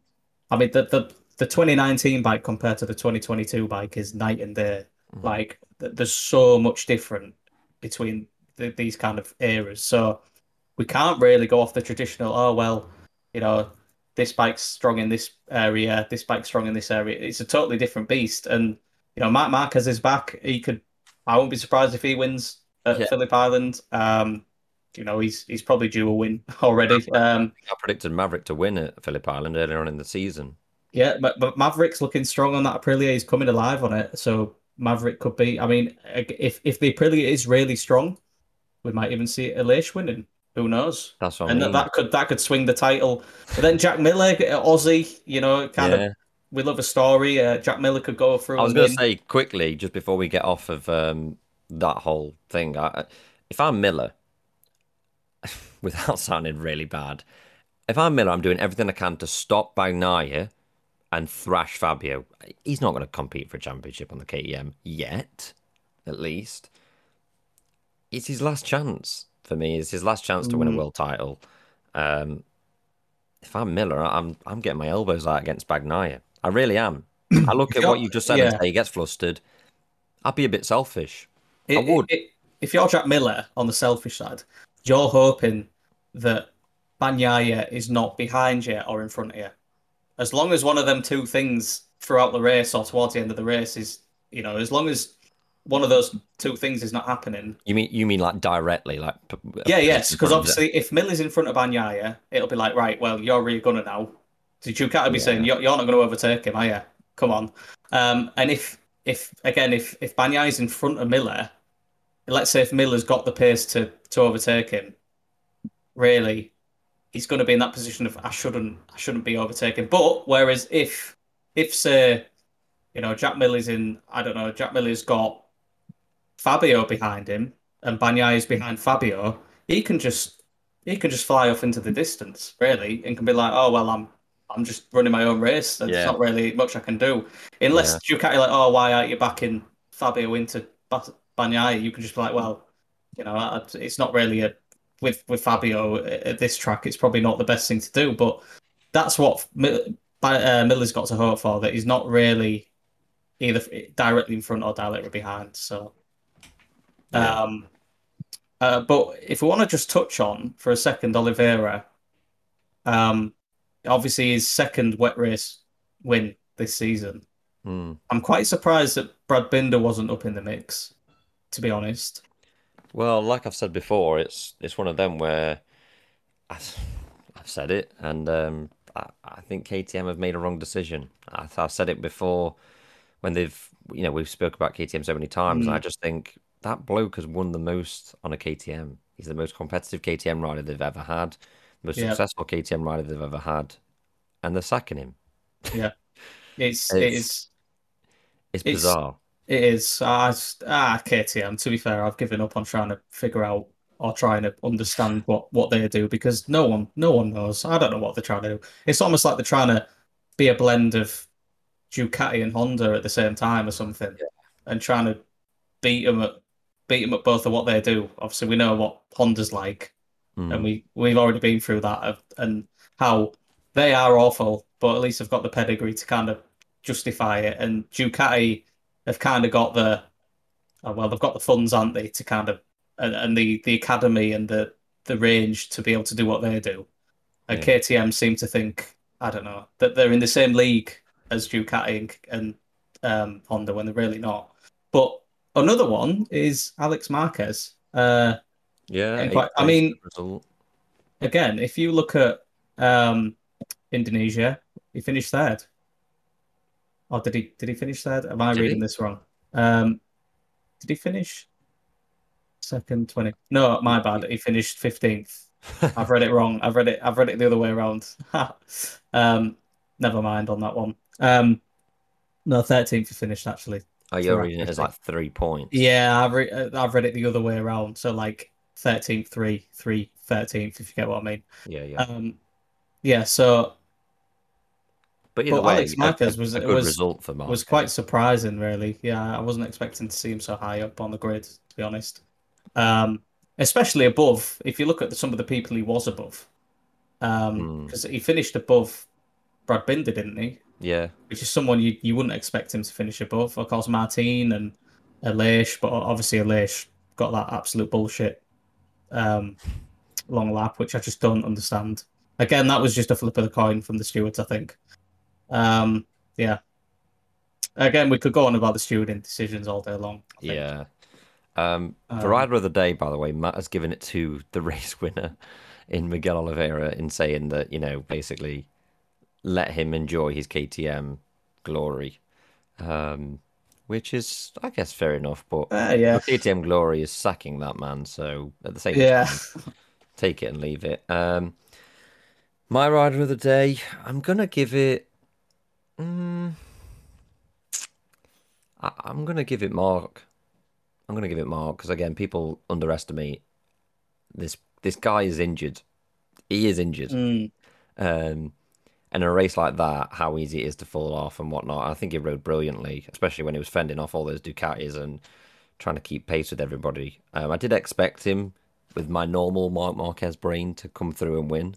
I mean, the, the the 2019 bike compared to the 2022 bike is night and day. Mhm. Like th- there's so much different between the, these kind of eras. So we can't really go off the traditional. Oh well, you know, this bike's strong in this area. This bike's strong in this area. It's a totally different beast. And you know, Marc Marquez is back. He could. I won't be surprised if he wins at Yeah. Phillip Island. Um, you know, he's he's probably due a win already. Um, I predicted Maverick to win at Phillip Island earlier on in the season. Yeah, but, but Maverick's looking strong on that Aprilia. He's coming alive on it. So Maverick could be. I mean, if if the Aprilia is really strong, we might even see Aleix winning. Who knows? That's what I and mean. that, that could that could swing the title. But then Jack Miller, uh, Aussie, you know, kind yeah. of we love a story. Uh, Jack Miller could go through. I was going to say quickly, just before we get off of um, that whole thing, I, if I'm Miller, without sounding really bad, if I'm Miller, I'm doing everything I can to stop Bagnaia and thrash Fabio. He's not going to compete for a championship on the KTM yet, at least. It's his last chance for me. It's his last chance to win a Mm. world title. Um, if I'm Miller, I'm I'm getting my elbows out against Bagnaia. I really am. I look at what you just said and say he gets flustered. I'd be a bit selfish. It- I would. it- it- if you're Jack Miller on the selfish side, you're hoping that Bagnaia is not behind you or in front of you. As long as one of them two things throughout the race or towards the end of the race is, you know, as long as one of those two things is not happening, You mean you mean like directly, like yeah, yes, because front of it? obviously if Mill is in front of Bagnaia, it'll be like, right, well, you're really gonna now. So Ducati be Yeah. saying, you're, you're not going to overtake him, are you? Come on. Um, and if, if again, if if Bagnaia's in front of Miller, let's say if Miller's got the pace to to overtake him, really, he's going to be in that position of I shouldn't I shouldn't be overtaken. But whereas if if say, you know, Jack Miller's in, I don't know, Jack Miller's got Fabio behind him and Bagnaia's behind Fabio, he can just he can just fly off into the distance, really, and can be like, oh well, I'm I'm just running my own race. There's Yeah. not really much I can do unless Ducati like, oh, why aren't you backing Fabio into Ba- Bagnaia? You can just be like, well, you know, it's not really a with with Fabio at this track. It's probably not the best thing to do, but that's what uh, Miller's got to hope for. That he's not really either directly in front or directly behind. So. Yeah. Um, uh, but if we want to just touch on for a second, Oliveira, um, obviously his second wet race win this season. Hmm. I'm quite surprised that Brad Binder wasn't up in the mix, to be honest. Well, like I've said before, it's it's one of them where I, I've said it, and um, I, I think KTM have made a wrong decision. I, I've said it before when they've, you know, we've spoke about KTM so many times, and I just think that bloke has won the most on a KTM. He's the most competitive KTM rider they've ever had, the most Yeah. successful KTM rider they've ever had, and they're sacking him. Yeah, it's it It's- It's It's- bizarre. It is. Ah, it's- ah, KTM. To be fair, I've given up on trying to figure out or trying to understand what what they do because no one no one knows. I don't know what they're trying to do. It's almost like they're trying to be a blend of Ducati and Honda at the same time or something, and trying to beat them at beat them at both of what they do. Obviously, we know what Honda's like, Hmm. and we we've already been through that and how they are awful, but at least they've got the pedigree to kind of justify it. And Ducati have kind of got the oh, well, they've got the funds, aren't they, to kind of and, and the the academy and the the range to be able to do what they do. And Yeah. KTM seem to think I don't know that they're in the same league as Ducati and, and um, Honda when they're really not. But another one is Alex Marquez. Uh, Yeah, quite- I mean- again, if you look at um, Indonesia, he finished third. Or did he? Did he finish third? Am I Did reading he? this wrong? Um, did he finish second? Twenty? No, my bad. He finished fifteenth. I've read it wrong. I've read it. I've read it the other way around. um, never mind on that one. Um, no, thirteenth he finished actually. Oh, you're reading it as like three points. Yeah, I've re- uh, I've read it the other way around. So like 13th, 3, 3, 13th, if you get what I mean. yeah, yeah. Um, yeah, so But but way, Alex Marquez was- a good was- result for Marquez. was quite surprising, really. Yeah, I wasn't expecting to see him so high up on the grid, to be honest. Um, especially above, if you look at some of the people he was above. Um, Hmm. because he finished above Brad Binder, didn't he? Yeah, which is someone you, you wouldn't expect him to finish above. Of course, Martin and Aleix, but obviously Aleix got that absolute bullshit um, long lap, which I just don't understand. Again, that was just a flip of the coin from the stewards, I think. Um, yeah. Again, we could go on about the stewarding decisions all day long. Yeah. Um, Um, the rider of the day, by the way, Matt has given it to the race winner in Miguel Oliveira in saying that you know basically let him enjoy his KTM glory, um, which is I guess fair enough. But Uh, yeah. KTM glory is sacking that man, so at the same Yeah. time, take it and leave it. Um, my rider of the day, I'm gonna give it. Mm, I, I'm gonna give it Mark. I'm gonna give it Mark because again, people underestimate this. This guy is injured. He is injured. Mm, Um, and in a race like that, how easy it is to fall off and whatnot. I think he rode brilliantly, especially when he was fending off all those Ducatis and trying to keep pace with everybody. Um, I did expect him, with my normal Marc Marquez brain, to come through and win.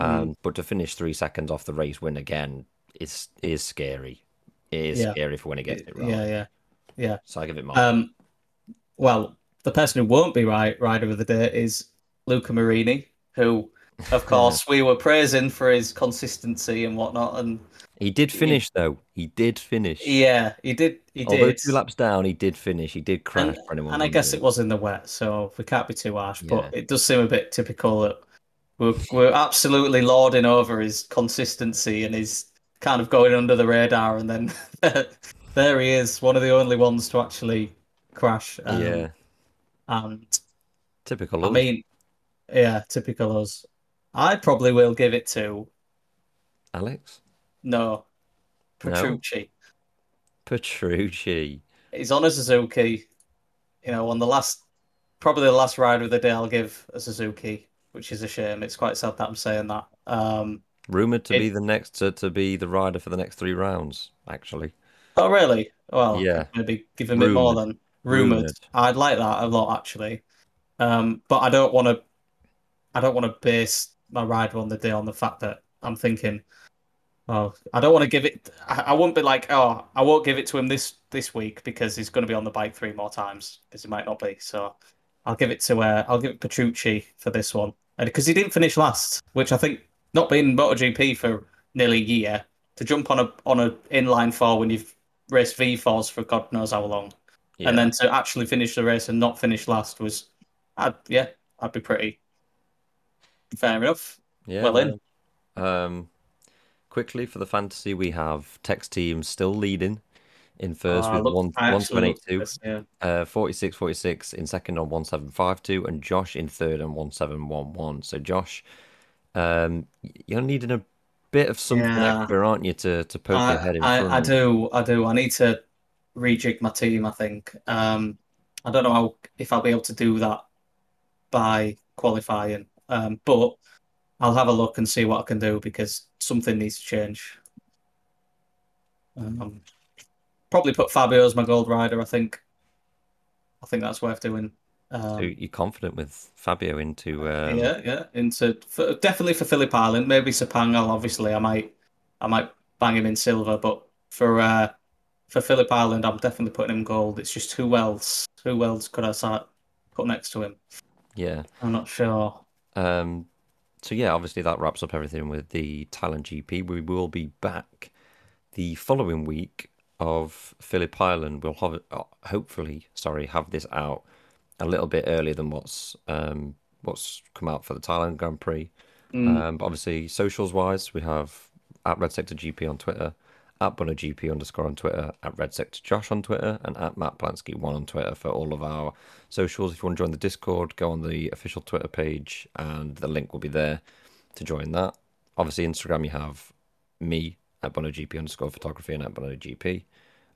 Um, But to finish three seconds off the race win again is is scary. It is Yeah. scary for when he gets it wrong. yeah, yeah, yeah. So I give it Mark. Um, well, the person who won't be right rider of the day is Luca Marini, who of course, we were praising for his consistency and whatnot, and He did finish though. He did finish. yeah, he did. He Although did. two laps down, he did finish. He did crash and, and I guess wondering. it was in the wet, so we can't be too harsh. Yeah. But it does seem a bit typical that we're we're absolutely lording over his consistency and his kind of going under the radar, and then there he is, one of the only ones to actually crash. Um, yeah, and typical. I us. mean, yeah, typical us. I probably will give it to Alex no No. Petrucci. Petrucci. He's on a Suzuki. You know, on the last, probably the last ride of the day, I'll give a Suzuki, which is a shame. It's quite sad that I'm saying that. Um, Rumored to It- be the next to, to be the rider for the next three rounds. Actually, oh, really? Well, Yeah. maybe give him a bit more than rumored. Rumoured. I'd like that a lot actually. Um, but I don't want to. I don't want to base my rider on the day on the fact that I'm thinking. Oh, I don't want to give it. I, I won't be like, oh, I won't give it to him this this week because he's going to be on the bike three more times because he might not be. So I'll give it to uh, I'll give it Petrucci for this one, and because he didn't finish last, which I think not been being MotoGP for nearly a year to jump on a on a inline four when you've raced V fours for God knows how long, yeah. and then to actually finish the race and not finish last was, I'd, yeah, I'd be pretty fair enough. yeah, well in. Um, quickly for the fantasy, we have Text Team still leading in first Uh, with looked- one I one actually eight looked at two. this, Yeah. Uh, 46 46 in second on 1752 and Josh in third on 1711. So Josh, um you're needing a bit of something Yeah. extra, aren't you, to to poke your head in I, front? I, I do, I do. I need to rejig my team. I think. Um, I don't know how, if I'll be able to do that by qualifying, um, but I'll have a look and see what I can do because something needs to change. Um, probably put Fabio as my gold rider. I think. I think that's worth doing. Um, So you're confident with Fabio into um, yeah, yeah. Into for, definitely for Phillip Island, maybe Sapangal. Obviously, I might, I might bang him in silver, but for uh, for Phillip Island, I'm definitely putting him gold. It's just who else? Who else could I start put next to him? yeah. I'm not sure. Um, so yeah, obviously that wraps up everything with the Thailand GP. We will be back the following week of Phillip Island. We'll have uh, hopefully, sorry, have this out a little bit earlier than what's um what's come out for the Thailand Grand Prix. Mm, Um, but obviously, socials wise, we have at Red Sector GP on Twitter, at Bunner GP underscore on Twitter, at Red Sector Josh on Twitter, and at Matt Plansky one on Twitter for all of our socials. If you want to join the Discord, go on the official Twitter page, and the link will be there to join that. Obviously, Instagram, you have me at Bunner GP underscore photography and at Bunner GP,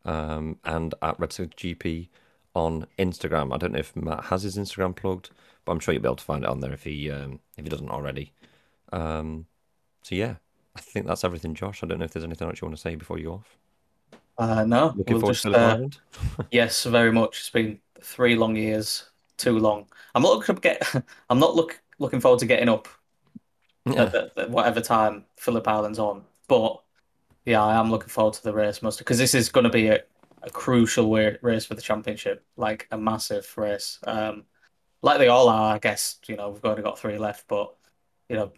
um, and at Red Sector GP on Instagram. I don't know if Matt has his Instagram plugged, but I'm sure you'll be able to find it on there if he um, if he doesn't already. Um, so yeah, I think that's everything, Josh. I don't know if there's anything else you want to say before you go off. uh, no, Looking we'll forward just to Phillip uh, yes, very much. It's been three long years, too long. I'm not looking to get. I'm not look looking forward to getting up Yeah, at, the, at whatever time Phillip Island's on. But yeah, I am looking forward to the race most because this is going to be a, a crucial race for the championship, like a massive race. Um, like they all are, I guess. You know, we've only got three left, but you know,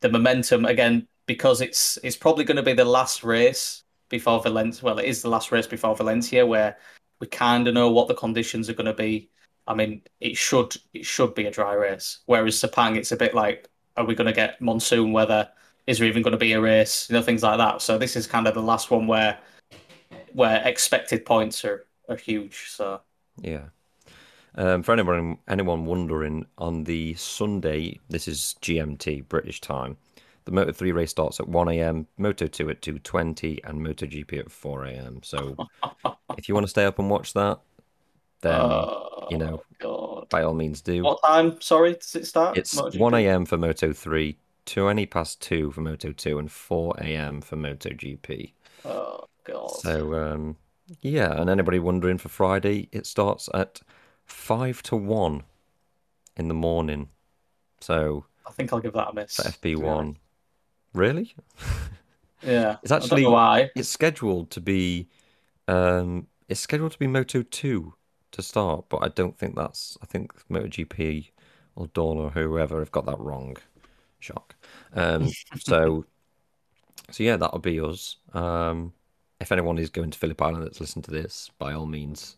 the momentum again because it's it's probably going to be the last race before Valencia. Well, it is the last race before Valencia, where we kind of know what the conditions are going to be. I mean, it should it should be a dry race. Whereas Sepang, it's a bit like, are we going to get monsoon weather? Is there even going to be a race? You know, things like that. So this is kind of the last one where where expected points are are huge. So yeah. Um, for anyone anyone wondering, on the Sunday, this is GMT British time. The Moto Three race starts at one a.m., Moto Two at two twenty, and Moto GP at four a.m. So if you want to stay up and watch that, then uh, you know, God. by all means do. What time? Sorry, does it start? It's MotoGP? 1 a.m. for Moto 3, 20 past 2 for Moto 2, and 4 a.m. for Moto GP. Oh God. So, um, yeah, and anybody wondering for Friday, it starts at 5 to 1 in the morning. So, I think I'll give that a miss. for to be honest. FP1. Really? Yeah. It's I don't actually- know why. It's scheduled to be, um, it's scheduled to be Moto 2 to start, but I don't think that's, I think MotoGP or Dorna or whoever have got that wrong. Shock. Um, so, so yeah, that'll be us. Um, if anyone is going to Phillip Island that's listened to this, by all means,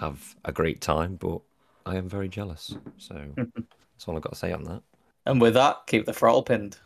have a great time. But I am very jealous. So that's all I've got to say on that. And with that, keep the throttle pinned.